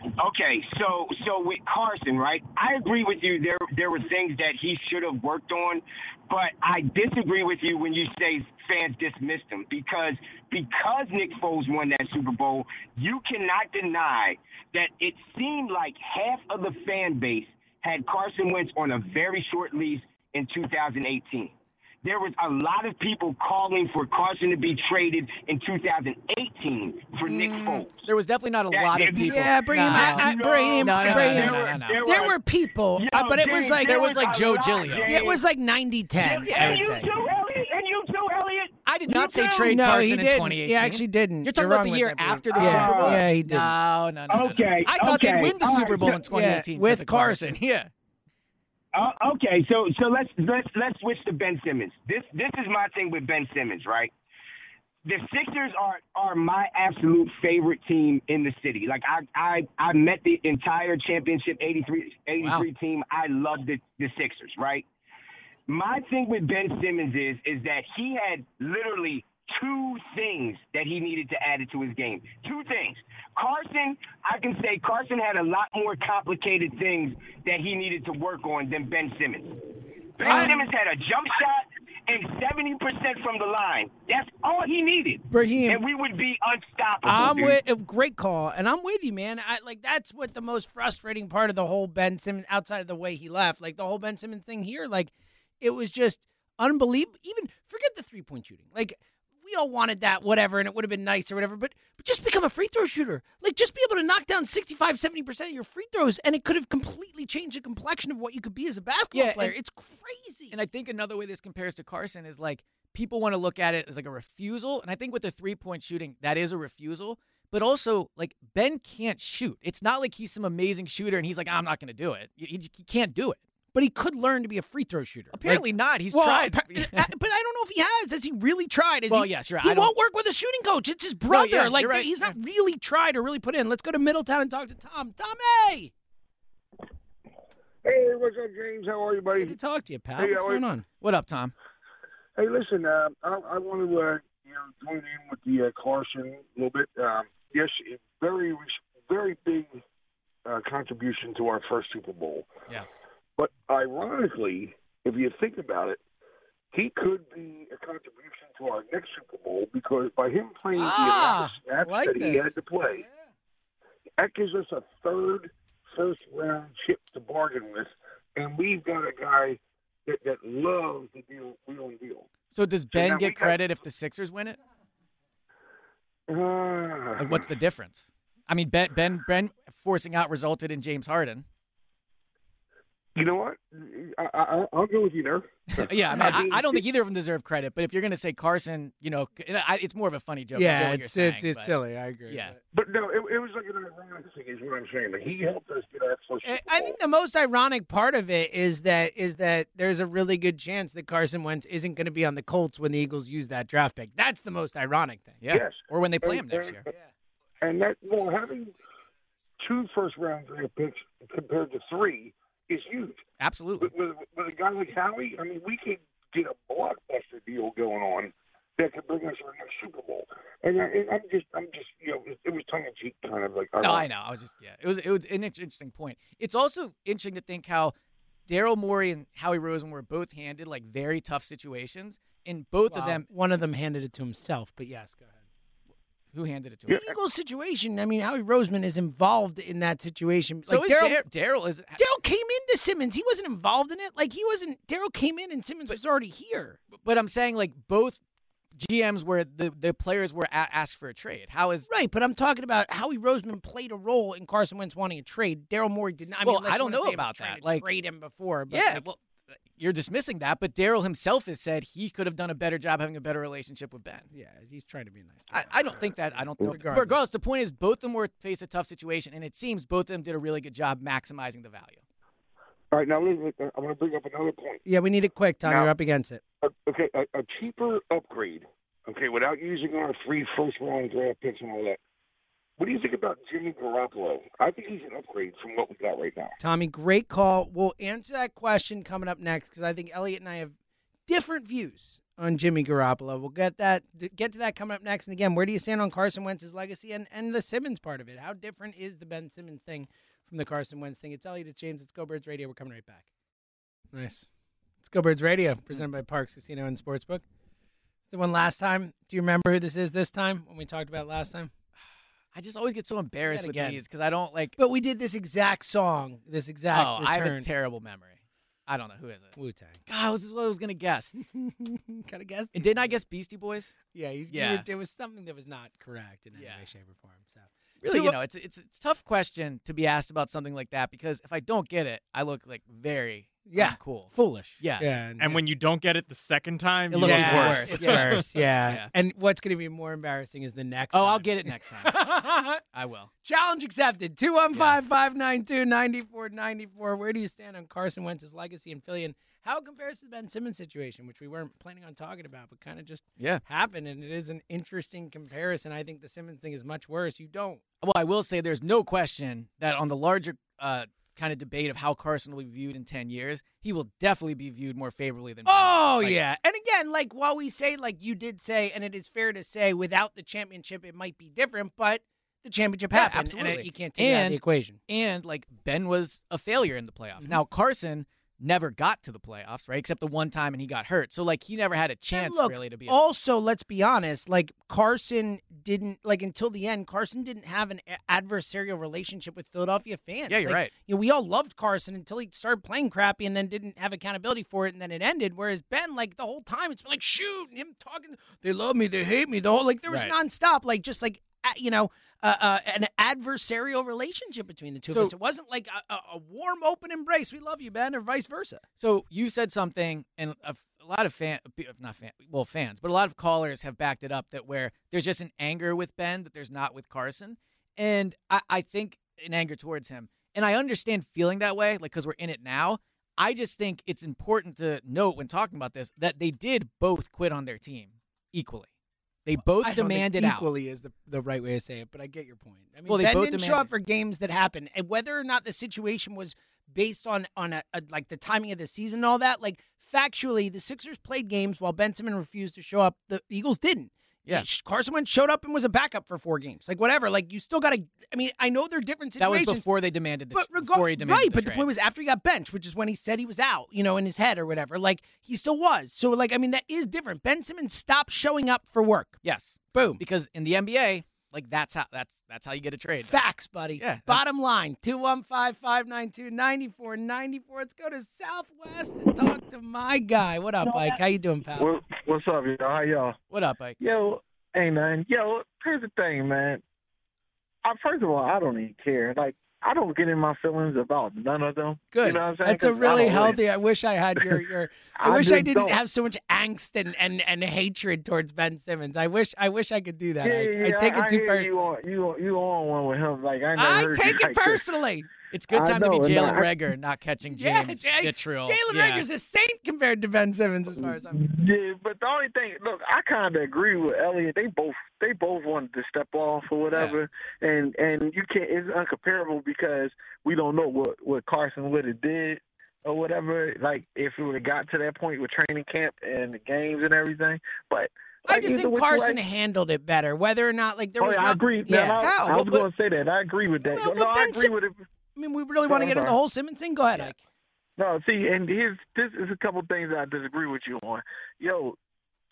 Okay, so so with Carson, right? I agree with you. There there were things that he should have worked on, but I disagree with you when you say fans dismissed him because because Nick Foles won that Super Bowl, you cannot deny that it seemed like half of the fan base had Carson Wentz on a very short lease in 2018 there was a lot of people calling for Carson to be traded in 2018 for Nick Foles. There was definitely not a That- lot of people. Yeah, Brahim, No. I, I, Brahim, No, no, no, Brahim. no, no, no, no. There There were people, Yo, uh, but it was like There was like Joe lot, Giglio. It was like 90-10, I And would you say. too, Eliot. And you too, Eliot. I did You not say too. trade No, Carson he in didn't. 2018. He actually didn't. You're talking You're about the year after the Yeah, Super Bowl? yeah, he didn't. No, no, no. no, no. Okay, I thought they'd win the Super Bowl in 2018 with because of Carson. Carson. Yeah. Uh, okay, so so let's let's let's switch to Ben Simmons. This this is my thing with Ben Simmons, right? The Sixers are are my absolute favorite team in the city. Like I I I met the entire championship 83, 83 team. I love the the Sixers, right? My thing with Ben Simmons is is that he had literally two things that he needed to add it to his game. Two things. Carson, I can say Carson had a lot more complicated things that he needed to work on than Ben Simmons. Ben Simmons had a jump shot and 70% from the line. That's all he needed. Brahim. And we would be unstoppable. I'm dude. with a great call, and I'm with you, man. I like that's what the most frustrating part of the whole Ben Simmons, outside of the way he left, like the whole Ben Simmons thing here, like it was just unbelievable. Even forget the three point shooting, like. We all wanted that, whatever, and it would have been nice or whatever, but, but just become a free throw shooter. Like, just be able to knock down 65, 70% of your free throws, and it could have completely changed the complexion of what you could be as a basketball Yeah, player. and- it's crazy. And I think another way this compares to Carson is like people want to look at it as like a refusal. And I think with the three point shooting, that is a refusal. But also, like, Ben can't shoot. It's not like he's some amazing shooter and he's like, I'm not going to do it. He, he- he can't do it. But he could learn to be a free throw shooter. Apparently not. He's Well, tried. but I don't know if he has. Has he really tried? Has Well, he, yes, you're right. He I don't- won't work with a shooting coach. It's his brother. yeah, like right. he's not really tried or really put in. Let's go to Middletown and talk to Tom. Tommy, Hey, Hey, what's up, James? How are you, buddy? good to talk to you, pal. Hey, What's going you? on? What up, Tom? Hey, listen, uh, I, I want to uh, you know join in with the uh, Carson a little bit. Um, yes, it- very very big uh, contribution to our first Super Bowl. Yes. But ironically, if you think about it, he could be a contribution to our next Super Bowl because by him playing Ah, the amount of snaps like that he this. had to play, that gives us a third first round chip to bargain with, and we've got a guy that, that loves the deal, wheel and deal. So does Ben we get got- credit if the Sixers win it? Uh, Like, what's the difference? I mean, Ben Ben Ben forcing out resulted in James Harden. You know what? I, I, I'll go with you there. yeah, I, mean, I, I don't think either of them deserve credit. But if you're going to say Carson, you know, I, it's more of a funny joke. Yeah, what you're it's saying, it's, it's but- silly. I agree. Yeah. But no, it, it was like an ironic thing, is what I'm saying. Like he helped us get our first. I- I think the most ironic part of it is that is that there's a really good chance that Carson Wentz isn't going to be on the Colts when the Eagles use that draft pick. That's the most ironic thing. Yeah. Yes. Or when they play him next and- year. And that, well, having two first round draft picks compared to three is huge. Absolutely. With, with, with a guy like Howie, I mean, we could get a blockbuster deal going on that could bring us our next Super Bowl. And, I, and I'm just, I'm just, you know, it, it was tongue in cheek, kind of like. No, uh, I know. I was just yeah. It was it was an interesting point. It's also interesting to think how Daryl Morey and Howie Roseman were both handed like very tough situations, and both of them. one of them handed it to himself, but yes, go ahead. Who handed it to him? The Eagles situation. I mean, Howie Roseman is involved in that situation. So like Daryl. Daryl is Daryl came into Simmons. He wasn't involved in it. Like he wasn't. Daryl came in and Simmons was already here. But I'm saying like both GMs where the the players were a- asked for a trade. How is Right, but I'm talking about Howie Roseman played a role in Carson Wentz wanting a trade. Daryl Morey did not. I mean, Well, unless I don't wanna know about that. Like- trade him before. But yeah? like, well, you're dismissing that, but Daryl himself has said he could have done a better job having a better relationship with Ben. yeah, he's trying to be nice. I, I don't think that. I don't know. if- Regardless. regardless, the point is both of them were faced a tough situation, and it seems both of them did a really good job maximizing the value. All right, now I'm going to bring up another point. Yeah, we need it quick, Tom. Now- You're up against it. Uh, okay, a, a cheaper upgrade, okay, without using our free first round draft picks and all that. What do you think about Jimmy Garoppolo? I think he's an upgrade from what we got right now. Tommy, great call. We'll answer that question coming up next because I think Eliot and I have different views on Jimmy Garoppolo. We'll get that get to that coming up next. And again, where do you stand on Carson Wentz's legacy and, and the Simmons part of it? How different is the Ben Simmons thing from the Carson Wentz thing? It's Eliot, it's James, it's Go Birds Radio. We're coming right back. Nice. It's Go Birds Radio, hmm. presented by Parx Casino and Sportsbook. The one last time. Do you remember who this is this time when we talked about last time? I just always get so embarrassed with again. these because I don't like. But we did this exact song, this exact oh, I have a terrible memory. I don't know who is it. Wu Tang. God, this is what I was gonna guess. Kind of guessed. And didn't I guess Beastie Boys? Yeah, you, Yeah. You, there was something that was not correct in any Yeah. way, shape, or form. So Really, you know, it's it's it's a tough question to be asked about something like that because if I don't get it, I look like very Yeah, cool. foolish. Yes. Yeah, And when you don't get it the second time, It looks yeah, worse. It's worse. Yeah. Yeah. And what's going to be more embarrassing is the next. Oh, time. I'll get it next time. I will. Challenge accepted. 215 592 9494. Where do you stand on Carson Wentz's legacy in Philly and how it compares to the Ben Simmons situation, which we weren't planning on talking about, but kind of just Yeah. happened? And it is an interesting comparison. I think the Simmons thing is much worse. You don't. Well, I will say there's no question that on the larger uh, kind of debate of how Carson will be viewed in 10 years, he will definitely be viewed more favorably than. Ben. Oh Like, yeah, and again, like while we say, like you did say, and it is fair to say, without the championship, it might be different, but the championship Yeah, happened, and absolutely. it, you can't take it out of the equation. And like Ben was a failure in the playoffs. Mm-hmm. Now Carson never got to the playoffs, right? Except the one time and he got hurt. So like he never had a chance look, really to be. A, also, let's be honest, like Carson didn't like until the end. Carson didn't have an a- adversarial relationship with Philadelphia fans. Yeah, you're Like, right. You know, we all loved Carson until he started playing crappy, and then didn't have accountability for it, and then it ended. Whereas Ben, like the whole time, it's been like shoot, and him talking. They love me, they hate me. The whole like there was Right. nonstop, like just like you know. Uh, uh, an adversarial relationship between the two So- of us. It wasn't like a, a, a warm, open embrace. We love you, Ben, or vice versa. So you said something, and a, a lot of fan, not fan, well, fans, but a lot of callers have backed it up that where there's just an anger with Ben that there's not with Carson, and I, I think an anger towards him, and I understand feeling that way, like because we're in it now. I just think it's important to note when talking about this that they did both quit on their team equally. They both I demanded out. equally is the, the right way to say it, but I get your point. I mean, Well, they Ben both didn't show up for games that happened, and whether or not the situation was based on on a, a like the timing of the season and all that. Like factually, the Sixers played games while Ben Simmons refused to show up. The Eagles didn't. Yeah. Carson Wentz showed up and was a backup for four games. Like whatever. Like you still got to. I mean, I know they're different That was before they demanded the but before he demanded right, the but the point was after he got benched, which is when he said he was out, you know, in his head or whatever. Like he still was. So like, I mean, that is different. Ben Simmons stopped showing up for work. Yes. Boom. Because in the NBA, like that's how that's that's how you get a trade. Facts, buddy. Yeah. Bottom line 215 592 9494. Let's go to Southwest and talk to my guy. What up, Ike? How you doing, pal? What's up, y'all? How y'all? What up, Ike? Yo, ain't nothing. Yo, here's the thing, man. I, first of all, I don't even care. Like, I don't get in my feelings about none of them. Good. You know what I'm saying? That's a really don't healthy. I wish I had your your. I, I wish I didn't don't. have so much angst and, and, and hatred towards Ben Simmons. I wish I wish I could do that. Yeah, I, yeah, I take it too personally. You on, you, on- you on one with him. Like, I, I take you it like personally. It's good I time to be Jalen I- Reagor, not catching James Jay- vitriol. Jalen yeah. Reagor's a saint compared to Ben Simmons, as far as I'm concerned. Yeah, but the only thing, look, I kind of agree with Eliot. They both, they both wanted to step off or whatever, and and you can't. It's uncomparable because we don't know what what Carson would have did or whatever. Like if it would have got to that point with training camp and the games and everything, but. I just think Carson way- handled it better. Whether or not, like, there oh, was yeah, I agree. Yeah, Man, I, I was going to say that. I agree with that. Well, no, but I agree Sim- with it. I mean, we really want to get into the whole Simmons thing. Go ahead, Ike. No, see, and here's this is a couple things I disagree with you on. Yo,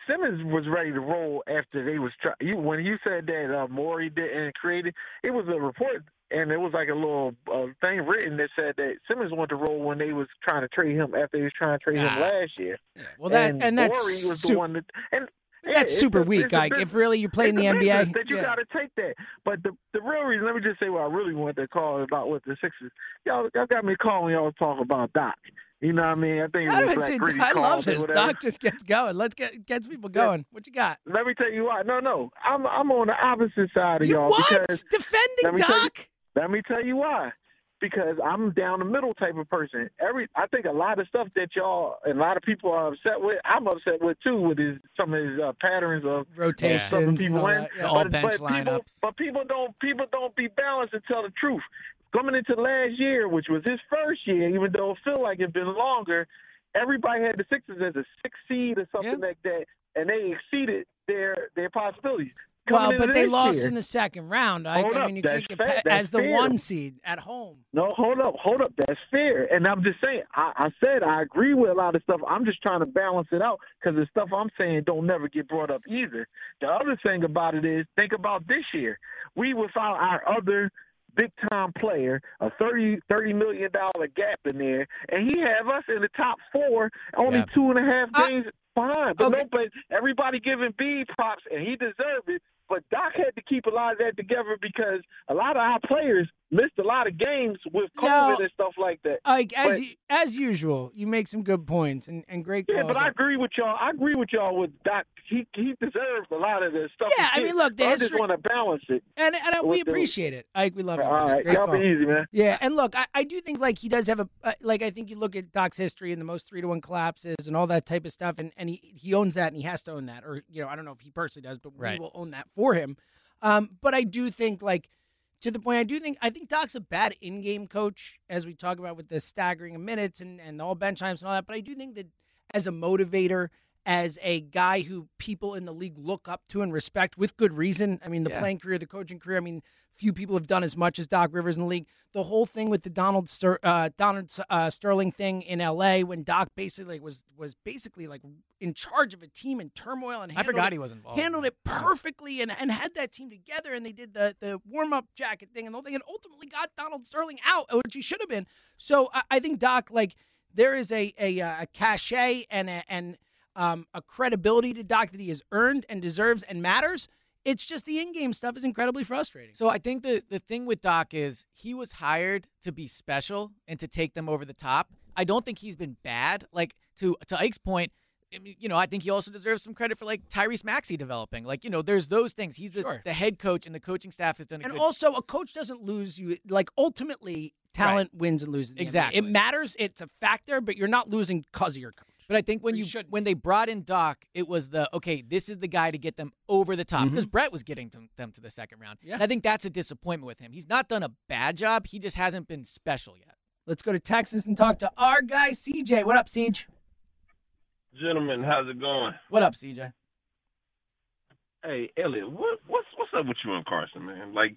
Simmons was ready to roll after they was try- you when you said that uh, Morey didn't create it. It was a report, and it was like a little uh, thing written that said that Simmons wanted to roll when they was trying to trade him after they was trying to trade him Ah. last year. Well, that and, and that's Morey was su- the one that and. Yeah, that's super a- weak, it's a Ike. If really you're playing the NBA, that you yeah. got to take that. But the the real reason, let me just say what I really want to call about what the Sixers. Y'all, y'all got me calling y'all talk about Doc. You know what I mean? I think it I, like gritty I love this. Doc just gets going. Let's get gets people going. What you got? Let me tell you why. No, no, I'm I'm on the opposite side of You y'all what? because Defending let tell you- Doc? let me tell you why. Because I'm down the middle type of person. Every I think a lot of stuff that y'all and a lot of people are upset with, I'm upset with too. With his some of his uh, patterns of Rotations stuff that people all in. yeah. The all But, bench but people, but people don't people don't be balanced and tell the truth. Coming into last year, which was his first year, even though it feel like it's been longer, everybody had the Sixers as a six seed or something like that, and they exceeded their their possibilities. Well, but they lost year- in the second round. Hold I up, mean, you can't get as the fair. one seed at home. No, hold up, hold up. That's fair. And I'm just saying, I, I said I agree with a lot of stuff. I'm just trying to balance it out because the stuff I'm saying don't never get brought up either. The other thing about it is, think about this year. We without our other big time player, a 30, $30 million gap in there, and he have us in the top four, only Yeah. two and a half games behind. But okay. no, but everybody giving B props, and he deserved it. But Doc had to keep a lot of that together because a lot of our players missed a lot of games with No. COVID and stuff like that. Ike, as But- you, as usual, you make some good points and, and great Yeah, calls. but I agree with y'all. I agree with y'all with Doc. He he deserves a lot of this stuff. Yeah, I mean, look, the but I just want to balance it. and and we with the- appreciate it. Ike, we love it. All brother. right, Great y'all call. be easy, man. Yeah, and look, I, I do think like he does have a uh, like I think you look at Doc's history and the most three to one collapses and all that type of stuff, and, and he he owns that and he has to own that, or you know I don't know if he personally does, but we will own that for him. Um, but I do think like to the point I do think I think Doc's a bad in game coach as we talk about with the staggering of minutes and and all bench times and all that, but I do think that as a motivator. As a guy who people in the league look up to and respect with good reason. I mean, the Yeah. playing career, the coaching career. I mean, few people have done as much as Doc Rivers in the league. The whole thing with the Donald Ster- uh, Donald uh, Sterling thing in L.A. when Doc basically was was basically like in charge of a team in turmoil and I handled forgot it- he was involved. handled it perfectly and, and had that team together and they did the the warm up jacket thing and the whole thing and ultimately got Donald Sterling out, which he should have been. So I, I think Doc like there is a a, uh, a cachet and a, and um, a credibility to Doc that he has earned and deserves and matters. It's just the in-game stuff is incredibly frustrating. So I think the the thing with Doc is he was hired to be special and to take them over the top. I don't think he's been bad. Like to to Ike's point, you know, I think he also deserves some credit for like Tyrese Maxey developing. Like, you know, there's those things. He's the, Sure. the head coach and the coaching staff has done a And good also, a coach doesn't lose you. Like ultimately, talent wins and loses. the NBA. Exactly. it matters. It's a factor, but you're not losing because of your coach. But I think when you you when they brought in Doc, it was the okay. This is the guy to get them over the top because mm-hmm. Brett was getting them, them to the second round. Yeah. And I think that's a disappointment with him. He's not done a bad job. He just hasn't been special yet. Let's go to Texas and talk to our guy CJ. What up, Siege? Gentlemen, how's it going? What up, CJ? Hey, Eliot, what, what's what's up with you and Carson, man? Like,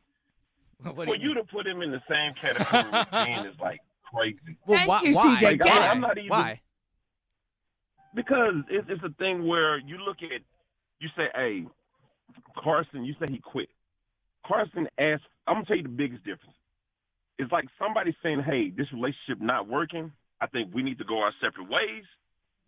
What for you you to put him in the same category with Ben is like crazy. Well, Thank why, you, why? CJ. Like, I, it. I'm not even Why? Because it's, it's a thing where you look at, you say, hey, Carson, you say he quit. Carson asked, I'm gonna tell you the biggest difference. It's like somebody saying, hey, this relationship not working. I think we need to go our separate ways.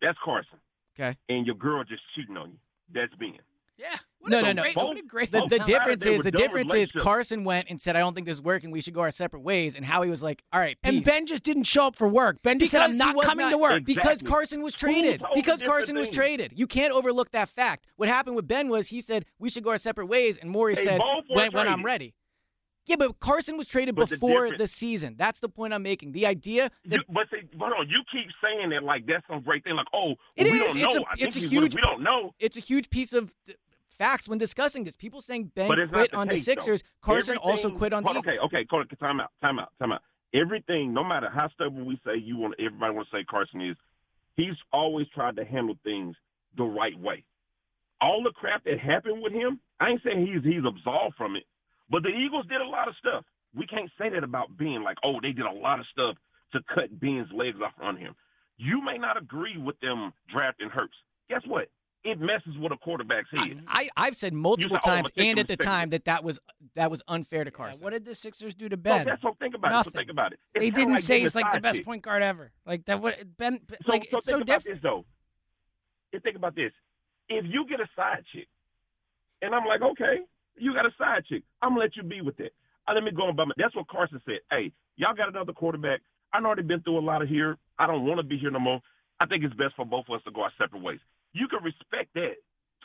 That's Carson. Okay. And your girl just cheating on you. That's Ben. Yeah. What No, a no, no. great, Both- What a great The, the difference is the difference is. Carson went and said, "I don't think this is working. We should go our separate ways." And Howie was like, "All right, peace." And Ben just didn't show up for work. Ben just said, "I'm not was coming to work." because Carson was traded. Because the different Carson was things? traded. You can't overlook that fact. What happened with Ben was he said we should go our separate ways, and Morey They said when, when I'm ready. Yeah, but Carson was traded But before the, difference- season. That's the point I'm making. The idea that You, but see, hold on, you keep saying that like that's some great thing. Like, oh, It we is. don't It's know. a- I it's a huge We don't know. it's a huge piece of th- facts when discussing this. People saying Ben But it's not quit the on case, the Sixers. though. Carson also quit on the Okay, okay, Cody, time out, time out, time out. Everything, no matter how stubborn we say you want, everybody want to say Carson is. He's always tried to handle things the right way. All the crap that happened with him, I ain't saying he's he's absolved from it, but the Eagles did a lot of stuff. We can't say that about Ben. Like, oh, they did a lot of stuff to cut Ben's legs off on him. You may not agree with them drafting Hurts. Guess what? It messes with a quarterback's head. I, I've said multiple say, oh, times, and at the time, that that was that was unfair to Yeah, Carson. what did the Sixers do to So Ben? that's so think about Nothing. it. So think about it. It's they didn't like say being he's like the best chick. point guard ever. Like that. What Ben? So, like so it's think so about different. this though. And think about this. If you get a side chick, and I'm like, okay, you got a side chick, I'm gonna let you be with it. I uh, let me go on by my. That's what Carson said. Hey, y'all got another quarterback. I've they've been through a lot of here. I don't want to be here no more. I think it's best for both of us to go our separate ways. You can respect that.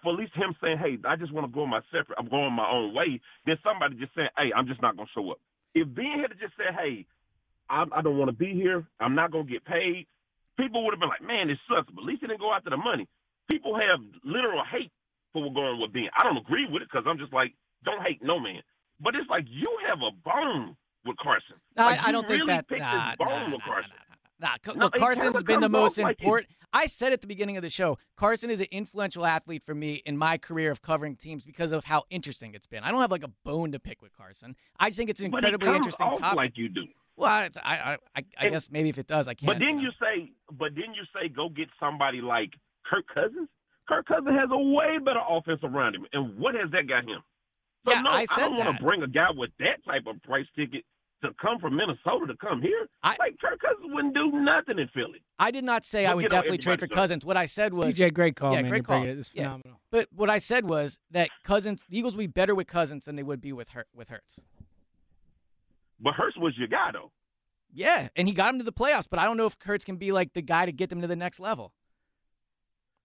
For at least him saying, hey, I just want to go my separate. I'm going my own way. Then somebody just saying, hey, I'm just not gonna show up. If Ben had just said, hey, I, I don't want to be here. I'm not gonna get paid. People would have been like, man, this sucks. But at least he didn't go after the money. People have literal hate for what going with Ben. I don't agree with it because I'm just like, don't hate no man. But it's like you have a bone with Carson. No, Like, I, I don't think really that. picked Nah, bone nah, with nah, Carson. Nah, No, look, it Carson's been the most important. I said at the beginning of the show, Carson is an influential athlete for me in my career of covering teams because of how interesting it's been. I don't have like a bone to pick with Carson. I just think it's an But it incredibly comes interesting off topic. like you do. well, I, I, I, I guess maybe if it does, I can't. But then you say, but then you say, go get somebody like Kirk Cousins. Kirk Cousins has a way better offense around him, and what has that got him? So Yeah, no, I said don't want to bring a guy with that type of price ticket to come from Minnesota to come here. I- like Kirk Cousins wouldn't do nothing in Philly. I did not say I would definitely trade for everybody does. Cousins. What I said was CJ, great call, yeah, man. great call. it. It's Yeah. phenomenal. But what I said was that Cousins, the Eagles would be better with Cousins than they would be with Hurt, with Hurts. But Hurts was your guy though. Yeah, and he got him to the playoffs, but I don't know if Hurts can be like the guy to get them to the next level.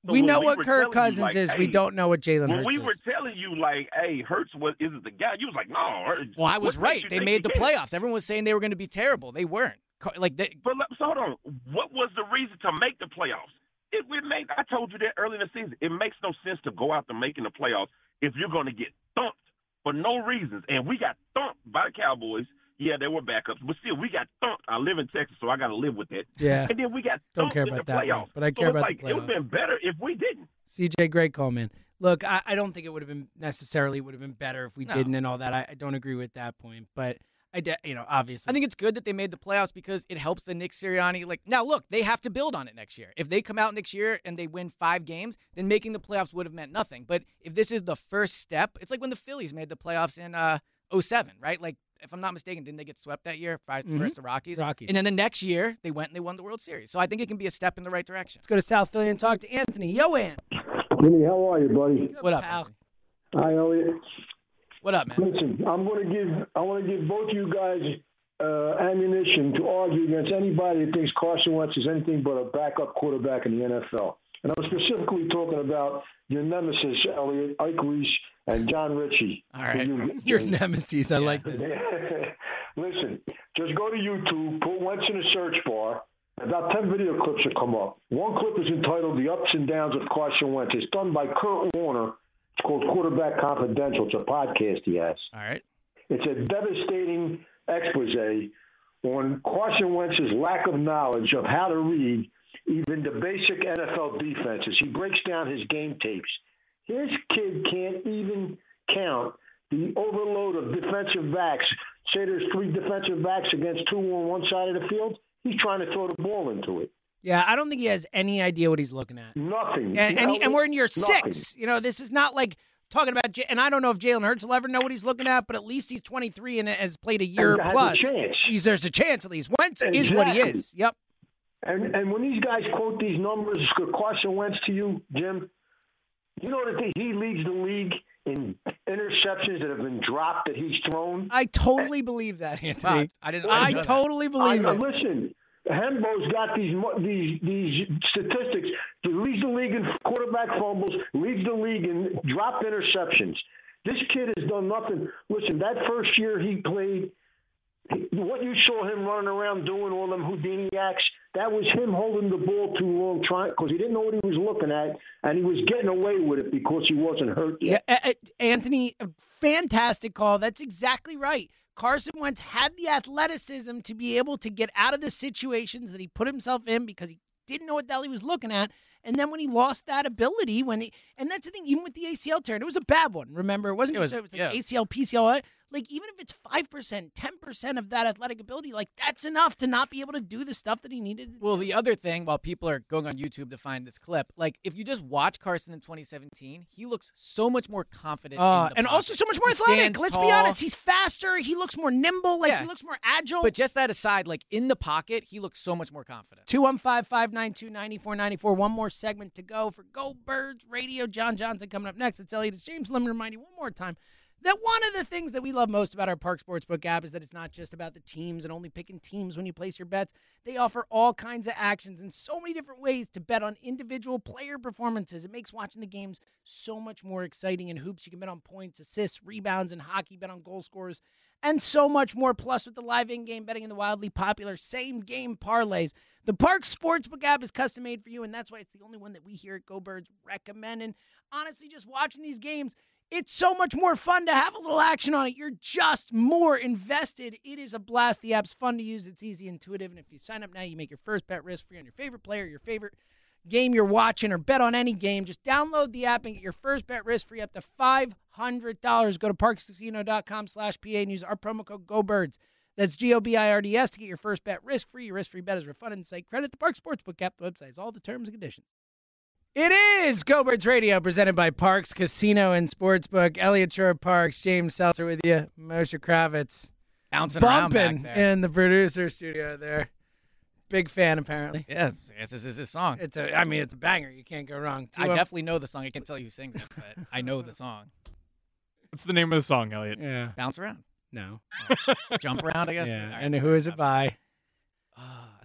We know what Kirk Cousins like, is. we don't know what Jalen When Hurts we is. were telling you, like, hey, Hurts was isn't the guy, you was like, no. Hurts- Well, I was right. They made the playoffs. Everyone was saying they were going to be terrible. They weren't. Like they, But so hold on. What was the reason to make the playoffs? It, it made. I told you that early in the season. It makes no sense to go out to making the playoffs if you're going to get thumped for no reasons. And we got thumped by the Cowboys. Yeah, they were backups, but still, we got thumped. I live in Texas, so I got to live with it. Yeah. And then we got Don't thumped care in about the that one, playoffs. but I care it's about the like, It would have been better if we didn't. CJ, great call, man. Look, I, I don't think it would have been necessarily would have been better if we No. didn't and all that. I, I don't agree with that point, but I, de- you know, obviously, I think it's good that they made the playoffs because it helps the Nick Sirianni. Like now, look, they have to build on it next year. If they come out next year and they win five games, then making the playoffs would have meant nothing. But if this is the first step, it's like when the Phillies made the playoffs in uh 07, right? Like if I'm not mistaken, didn't they get swept that year fi- Mhm. versus the Rockies? Rockies. And then the next year they went and they won the World Series. So I think it can be a step in the right direction. let's go to South Philly and talk to Anthony. Yo, Ant. Jimmy, how are you, buddy? What up? pal. Hi, Eliot. What up, man? Listen, I'm going to give I want to give both you guys uh, ammunition to argue against anybody that thinks Carson Wentz is anything but a backup quarterback in the NFL. And I'm specifically talking about your nemesis, Eliot Ike Reese and John Ritchie. All right. You- Your nemesis. I like that. Listen, just go to YouTube, put Wentz in the search bar. About 10 video clips will come up. One clip is entitled The Ups and Downs of Carson Wentz. It's done by Kurt Warner. It's called Quarterback Confidential. It's a podcast he has. All right. It's a devastating expose on Carson Wentz's lack of knowledge of how to read even the basic NFL defenses. He breaks down his game tapes. His kid can't even count the overload of defensive backs. Say there's three defensive backs against two on one side of the field. He's trying to throw the ball into it. Yeah, I don't think he has any idea what he's looking at. Nothing. And, and, he- and we're in year Nothing. six. You know, this is not like talking about. And I don't know if Jalen Hurts will ever know what he's looking at, but at least he's 23 and has played a year a plus. chance. He's, there's a chance at least. Wentz is what he is. Yep. And and when these guys quote these numbers, Carson Wentz to you, Jim, you know that he leads the league in interceptions that have been dropped that he's thrown. I totally believe that, Anthony. Wow, I didn't- I I didn't know that. totally believe I, it. Listen, Hembo's got these these these statistics. He leads the league in quarterback fumbles, leads the league in dropped interceptions. This kid has done nothing. Listen, that first year he played, what you saw him running around doing all them Houdini acts, that was him holding the ball too long, trying because he didn't know what he was looking at, and he was getting away with it because he wasn't hurt Yeah, yet. uh, Anthony, a fantastic call. That's exactly right. Carson Wentz had the athleticism to be able to get out of the situations that he put himself in because he didn't know what the hell he was looking at. And then when he lost that ability, when he and that's the thing, even with the ACL tear, it was a bad one. Remember, it wasn't It just was- it was like yeah. ACL, PCL. Like even if it's five percent, ten percent of that athletic ability, like that's enough to not be able to do the stuff that he needed. to Well, the other thing, while people are going on YouTube to find this clip, like if you just watch Carson in 2017, he looks so much more confident. Uh, and also so much more He athletic. Let's be honest. He's faster. He looks more nimble. Like Yeah. he looks more agile. But just that aside, like in the pocket, he looks so much more confident. 215 592 9494. One more segment to go for Go Birds Radio. John Johnson coming up next. It's Eliot. It's James. Let me remind you one more time that one of the things that we love most about our Parx Sportsbook app is that it's not just about the teams and only picking teams when you place your bets. They offer all kinds of actions and so many different ways to bet on individual player performances. It makes watching the games so much more exciting. In hoops, you can bet on points, assists, rebounds, and hockey, bet on goal scorers, and so much more. Plus, with the live in game betting and the wildly popular same game parlays, the Parx Sportsbook app is custom made for you, and that's why it's the only one that we here at Go Birds recommend. And honestly, just watching these games, it's so much more fun to have a little action on it. You're just more invested. It is a blast. The app's fun to use, it's easy, intuitive, and if you sign up now, you make your first bet risk free on your favorite player, your favorite game you're watching, or bet on any game. Just download the app and get your first bet risk free up to $500. Go to parxcasino.com slash PA and use our promo code GoBirds. That's G O B I R D S to get your first bet risk free. Your risk free bet is refunded and site credit. The Parx Sportsbook app, the website all the terms and conditions. It is Go Birds Radio presented by Parx Casino and Sportsbook. Eliot Shorr-Parks, James Seltzer with you, Moshe Kravitz. Bouncing around back bumping there. in the producer studio there. Big fan, apparently. Yeah, yes, this is his song. It's a, I mean, it's a banger. You can't go wrong. I Two up- definitely know the song. I can't tell you who sings it, but I know the song. What's the name of the song, Eliot? Yeah. Bounce around. No. Jump around, I guess. Yeah. All right. And who is it by?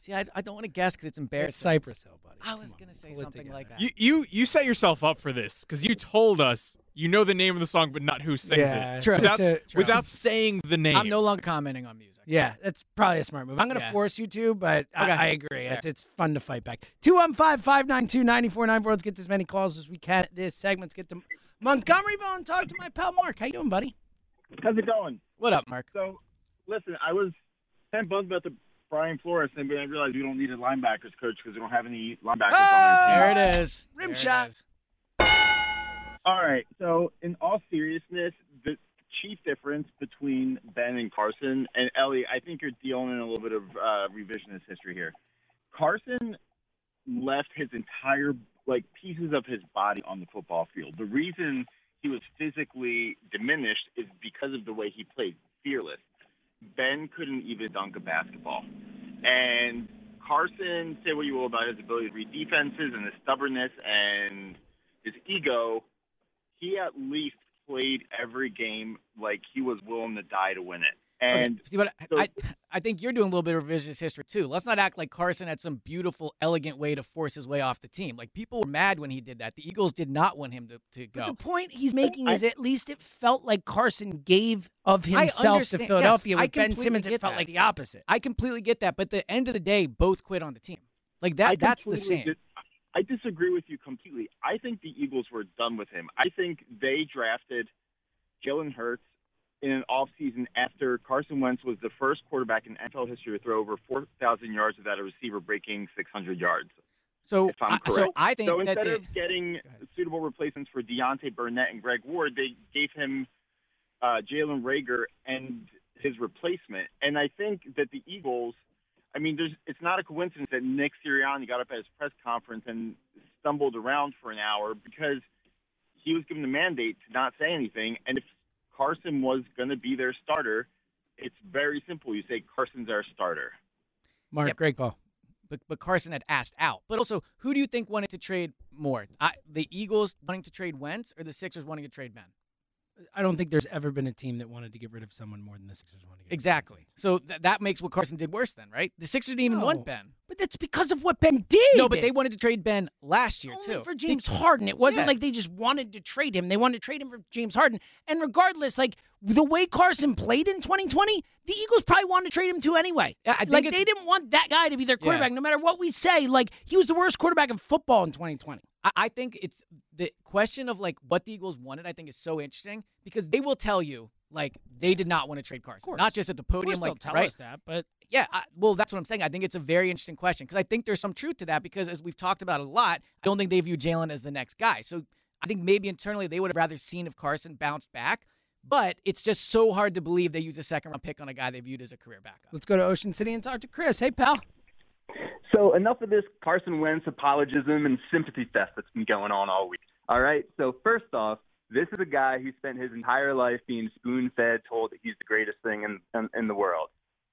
See, I, I don't want to guess because it's embarrassing. It's Cypress Hill, buddy. I was going to say pull it something like that. You you you set yourself up for this because you told us you know the name of the song but not who sings Yeah, it. True. Without, just to- without saying the name. I'm no longer commenting on music. Yeah, that's probably a smart move. I'm going to Yeah. force you to, but I, Okay. I agree. Fair. It's, it's fun to fight back. 215 592 9494. Let's get as many calls as we can this segment. Let's get to Montgomeryville and talk to my pal Mark. How you doing, buddy? How's it going? What up, Mark? So, listen, I was kind of buzzed about the Brian Flores thing, but I realized we don't need a linebackers coach because we don't have any linebackers on our team. There it is. Rim there shot. Is. All right. So, in all seriousness, the chief difference between Ben and Carson and Ellie, I think you're dealing in a little bit of uh, revisionist history here. Carson left his entire like pieces of his body on the football field. The reason he was physically diminished is because of the way he played, fearless. Ben couldn't even dunk a basketball. And Carson, say what you will about his ability to read defenses and his stubbornness and his ego, he at least played every game like he was willing to die to win it. And okay. see, but so- I, I think you're doing a little bit of revisionist history too. Let's not act like Carson had some beautiful, elegant way to force his way off the team. Like people were mad when he did that. The Eagles did not want him to, to go. But the point he's making is at least it felt like Carson gave of himself to Philadelphia. yes, With Ben Simmons, it felt that. like the opposite. I completely get that, but at the end of the day, both quit on the team. Like that. That's the same. dis- I disagree with you completely. I think the Eagles were done with him. I think they drafted Jalen Hurts in an offseason after Carson Wentz was the first quarterback in NFL history to throw over 4,000 yards without a receiver breaking 600 yards. So, if I'm I- so. I think so that instead they- of getting suitable replacements for Deontay Burnett and Greg Ward, they gave him uh, Jalen Reagor and his replacement. And I think that the Eagles, I mean, there's it's not a coincidence that Nick Sirianni got up at his press conference and stumbled around for an hour because he was given the mandate to not say anything. And if Carson was going to be their starter, it's very simple. You say Carson's our starter. Mark, great call. But, but Carson had asked out. But also, who do you think wanted to trade more? I, the Eagles wanting to trade Wentz or the Sixers wanting to trade Ben? I don't think there's ever been a team that wanted to get rid of someone more than the Sixers wanted to get rid. Exactly. So th- that makes what Carson did worse then, right? The Sixers didn't even No. want Ben. But that's because of what Ben did. No, but they wanted to trade Ben last year, Only too. for James Harden. It wasn't Yeah. like they just wanted to trade him. They wanted to trade him for James Harden. And regardless, like the way Carson played in 2020, the Eagles probably wanted to trade him too anyway. Yeah, I think like they didn't want that guy to be their Yeah. quarterback, no matter what we say. Like he was the worst quarterback in football in 2020. I, I think it's the question of like what the Eagles wanted. I think is so interesting because they will tell you like they did not want to trade Carson, not just at the podium. like tell right? us that, but yeah, I, well, that's what I'm saying. I think it's a very interesting question because I think there's some truth to that because as we've talked about a lot, I don't think they view Jalen as the next guy. So I think maybe internally they would have rather seen if Carson bounced back. But it's just so hard to believe they use a second round pick on a guy they viewed as a career backup. let's go to Ocean City and talk to Chris. Hey, pal. So enough of this Carson Wentz apologism and sympathy theft that's been going on all week. All right. So first off, this is a guy who spent his entire life being spoon-fed, told that he's the greatest thing in, in in the world.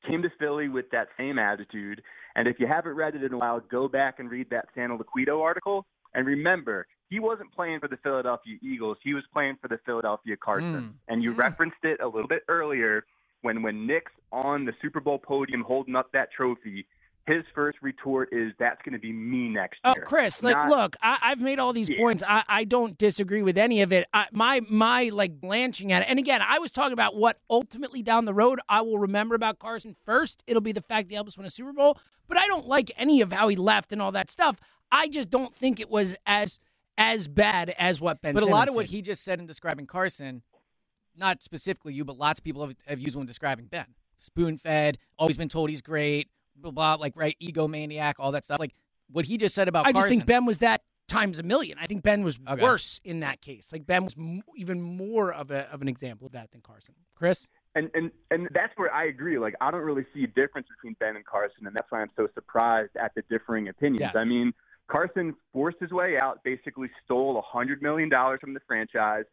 Came to Philly with that same attitude, and if you haven't read it in a while, go back and read that Santoliquito article. And remember, he wasn't playing for the Philadelphia Eagles; he was playing for the Philadelphia Carson. Mm. And you referenced it a little bit earlier when when Nick's on the Super Bowl podium holding up that trophy. His first retort is, "That's going to be me next Oh, year." Chris, like, Not- look, I, I've made all these Yeah. points. I, I don't disagree with any of it. I, my my like blanching at it. And again, I was talking about what ultimately down the road I will remember about Carson. First, it'll be the fact he helped us win a Super Bowl. But I don't like any of how he left and all that stuff. I just don't think it was as as bad as what Ben. But a lot Simmons of what said. he just said in describing Carson, not specifically you, but lots of people have, have used when describing Ben. Spoon fed, always been told he's great, blah, blah, like, right, egomaniac, all that stuff. Like, what he just said about I just think Ben was that times a million. I think Ben was Okay. worse in that case. Like Ben was m- even more of a of an example of that than Carson. Chris. and and and that's where I agree. Like I don't really see a difference between Ben and Carson, and that's why I'm so surprised at the differing opinions. Yes. I mean, Carson forced his way out, basically stole a hundred million dollars from the franchise,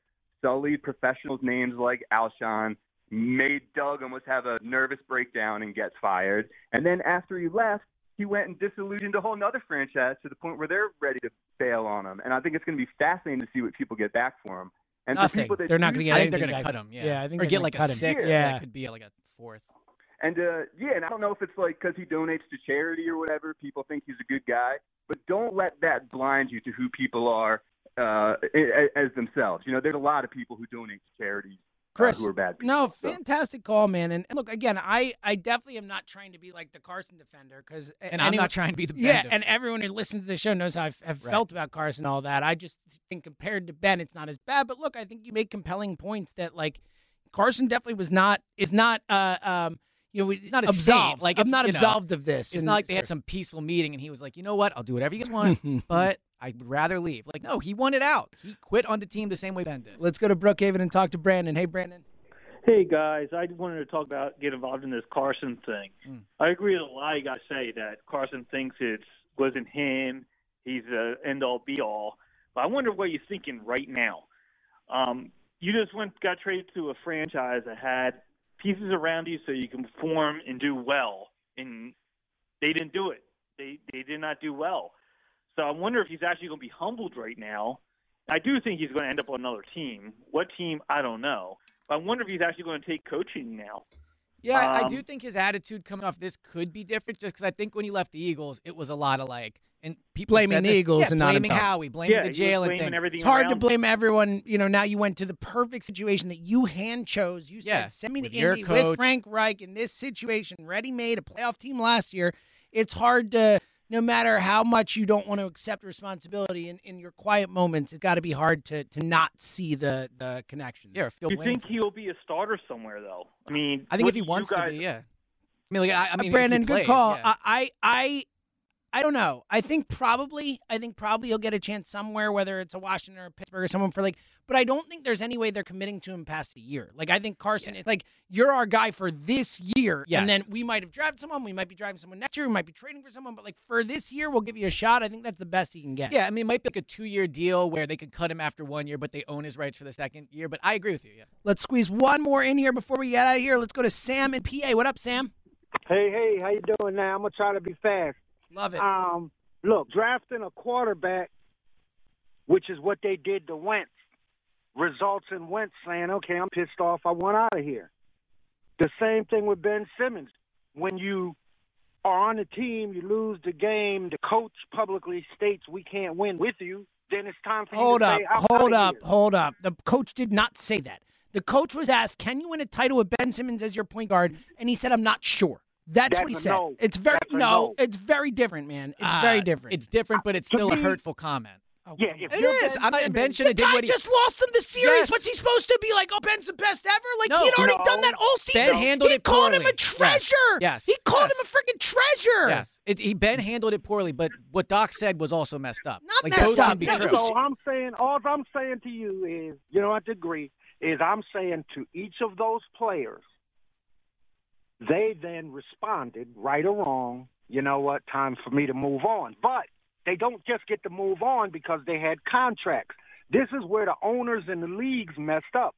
sullied professionals' names like Alshon, made Doug almost have a nervous breakdown and gets fired, and then after he left. He went and disillusioned a whole nother franchise to the point where they're ready to bail on him, and I think it's going to be fascinating to see what people get back for him. And for Nothing. people that They're not gonna get I think they're going to cut him, yeah. Yeah, I think or they're get gonna like a cut six Yeah. that could be like a fourth. And uh, yeah, and I don't know if it's like because he donates to charity or whatever. People think he's a good guy, but don't let that blind you to who people are uh, a- as themselves. You know, there's a lot of people who donate to charities uh, Chris, who are bad people. No, so. fantastic call, man. And, and look, again, I, I definitely am not trying to be like the Carson defender because, And I'm not trying to be the Ben yeah. defender. And everyone who listens to the show knows how I've, have Right. felt about Carson and all that. I just think compared to Ben, it's not as bad. But look, I think you make compelling points that like Carson definitely was not is not uh um you know it's not a absolved. saint. Like I'm not you know, absolved of this. It's And- not like they had some peaceful meeting and he was like, you know what, I'll do whatever you guys want, but I would rather leave. Like, no, he wanted out. He quit on the team the same way Ben did. Let's go to Brookhaven and talk to Brandon. Hey, Brandon. Hey guys, I wanted to talk about get involved in this Carson thing. Mm. I agree with a lot you guys say that Carson thinks it wasn't him. He's the end all be all. But I wonder what you're thinking right now. Um, you just went got traded to a franchise that had pieces around you so you can perform and do well, and they didn't do it. They they did not do well. So I wonder if he's actually going to be humbled right now. I do think he's going to end up on another team. What team? I don't know. But I wonder if he's actually going to take coaching now. Yeah, I, I Um, do think his attitude coming off this could be different just because I think when he left the Eagles, it was a lot of like, and people Blaming the Eagles yeah, and not blaming himself. Howie, blaming Yeah, the he was Jalen thing. It's hard to blame everyone. You know, now you went to the perfect situation that you hand chose. You said, Yeah, send me to with your Indy with. Frank Reich in this situation, ready made, a playoff team last year. It's hard to, no matter how much you don't want to accept responsibility in, in your quiet moments, it's got to be hard to to not see the, the connection. Yeah, feel Do you think he'll be a starter somewhere though? I mean, I think if he wants guys, to be, yeah. I mean, like, I, I mean, Brandon, plays, good call. yeah. I, I, I don't know. I think probably, I think probably he'll get a chance somewhere, whether it's a Washington or Pittsburgh or someone for like. But I don't think there's any way they're committing to him past a year. Like I think Carson is like you're our guy for this year, Yes. and then we might have drafted someone, we might be driving someone next year, we might be trading for someone, but like for this year, we'll give you a shot. I think that's the best he can get. Yeah, I mean, it might be like a two-year deal where they could cut him after one year, but they own his rights for the second year. But I agree with you. Yeah. Let's squeeze one more in here before we get out of here. Let's go to Sam in PA. What up, Sam? Hey, hey, how you doing now? I'm gonna try to be fast. Love it. Um, look, drafting a quarterback, which is what they did to Wentz, results in Wentz saying, "Okay, I'm pissed off. I want out of here." The same thing with Ben Simmons. When you are on a team, you lose the game. The coach publicly states, "We can't win with you." Then it's time for Hold you to up, say, "I'm hold up, here." hold up. The coach did not say that. The coach was asked, "Can you win a title with Ben Simmons as your point guard?" And he said, "I'm not sure." That's, That's what he said. no. It's very no, no. It's very different, man. It's Uh, very different. It's different, but it's To still a hurtful comment. Yeah, if It. Ben I'm not Simmons- Ben should have the did guy what he just lost them the series. Yes. What's he supposed to be like? Oh, Ben's the best ever. Like No. he had already No. done that all season. Ben handled he it called him a treasure. Yes. he called Yes. him a freaking treasure. Yes, it, he Ben handled it poorly, but what Doc said was also messed up. Not like, messed both up. can be Yeah, true. So I'm saying, all I'm saying to you is, you don't have to agree, is I'm saying to each of those players, they then responded, right or wrong, you know what, time for me to move on. But they don't just get to move on because they had contracts. This is where the owners and the leagues messed up.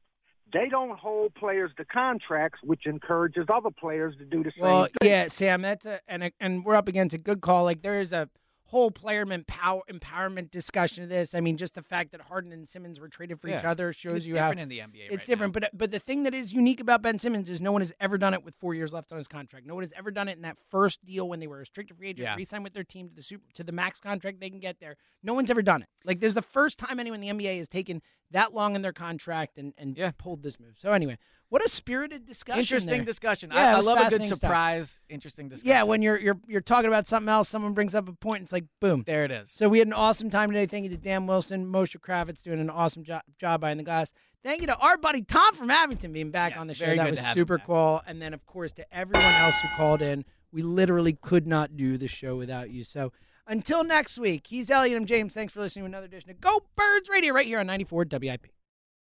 They don't hold players to contracts, which encourages other players to do the same Well, thing. yeah, Sam, that's a and and we're up against a good call. Like there is a whole player empower, empowerment discussion of this. I mean, just the fact that Harden and Simmons were traded for each other shows It's you how different in the NBA It's right different, but but the thing that is unique about Ben Simmons is no one has ever done it with four years left on his contract. No one has ever done it in that first deal when they were a restricted free agent, Yeah. re-signed with their team to the super to the max contract they can get there. No one's ever done it. Like this is the first time anyone in the NBA has taken that long in their contract and and pulled this move. So anyway, what a spirited discussion. Interesting there. discussion. Yeah, I, I love a good fascinating stuff. surprise. Interesting discussion. Yeah, when you're you're you're talking about something else, someone brings up a point. It's like boom, there it is. So we had an awesome time today. Thank you to Dan Wilson, Moshe Kravitz doing an awesome job job behind the glass. Thank you to our buddy Tom from Abington being back on the show. very that good was to have him super cool. And then of course to everyone else who called in. We literally could not do the show without you. So until next week, he's Eliot. I'm James. Thanks for listening to another edition of Go Birds Radio right here on 94 WIP.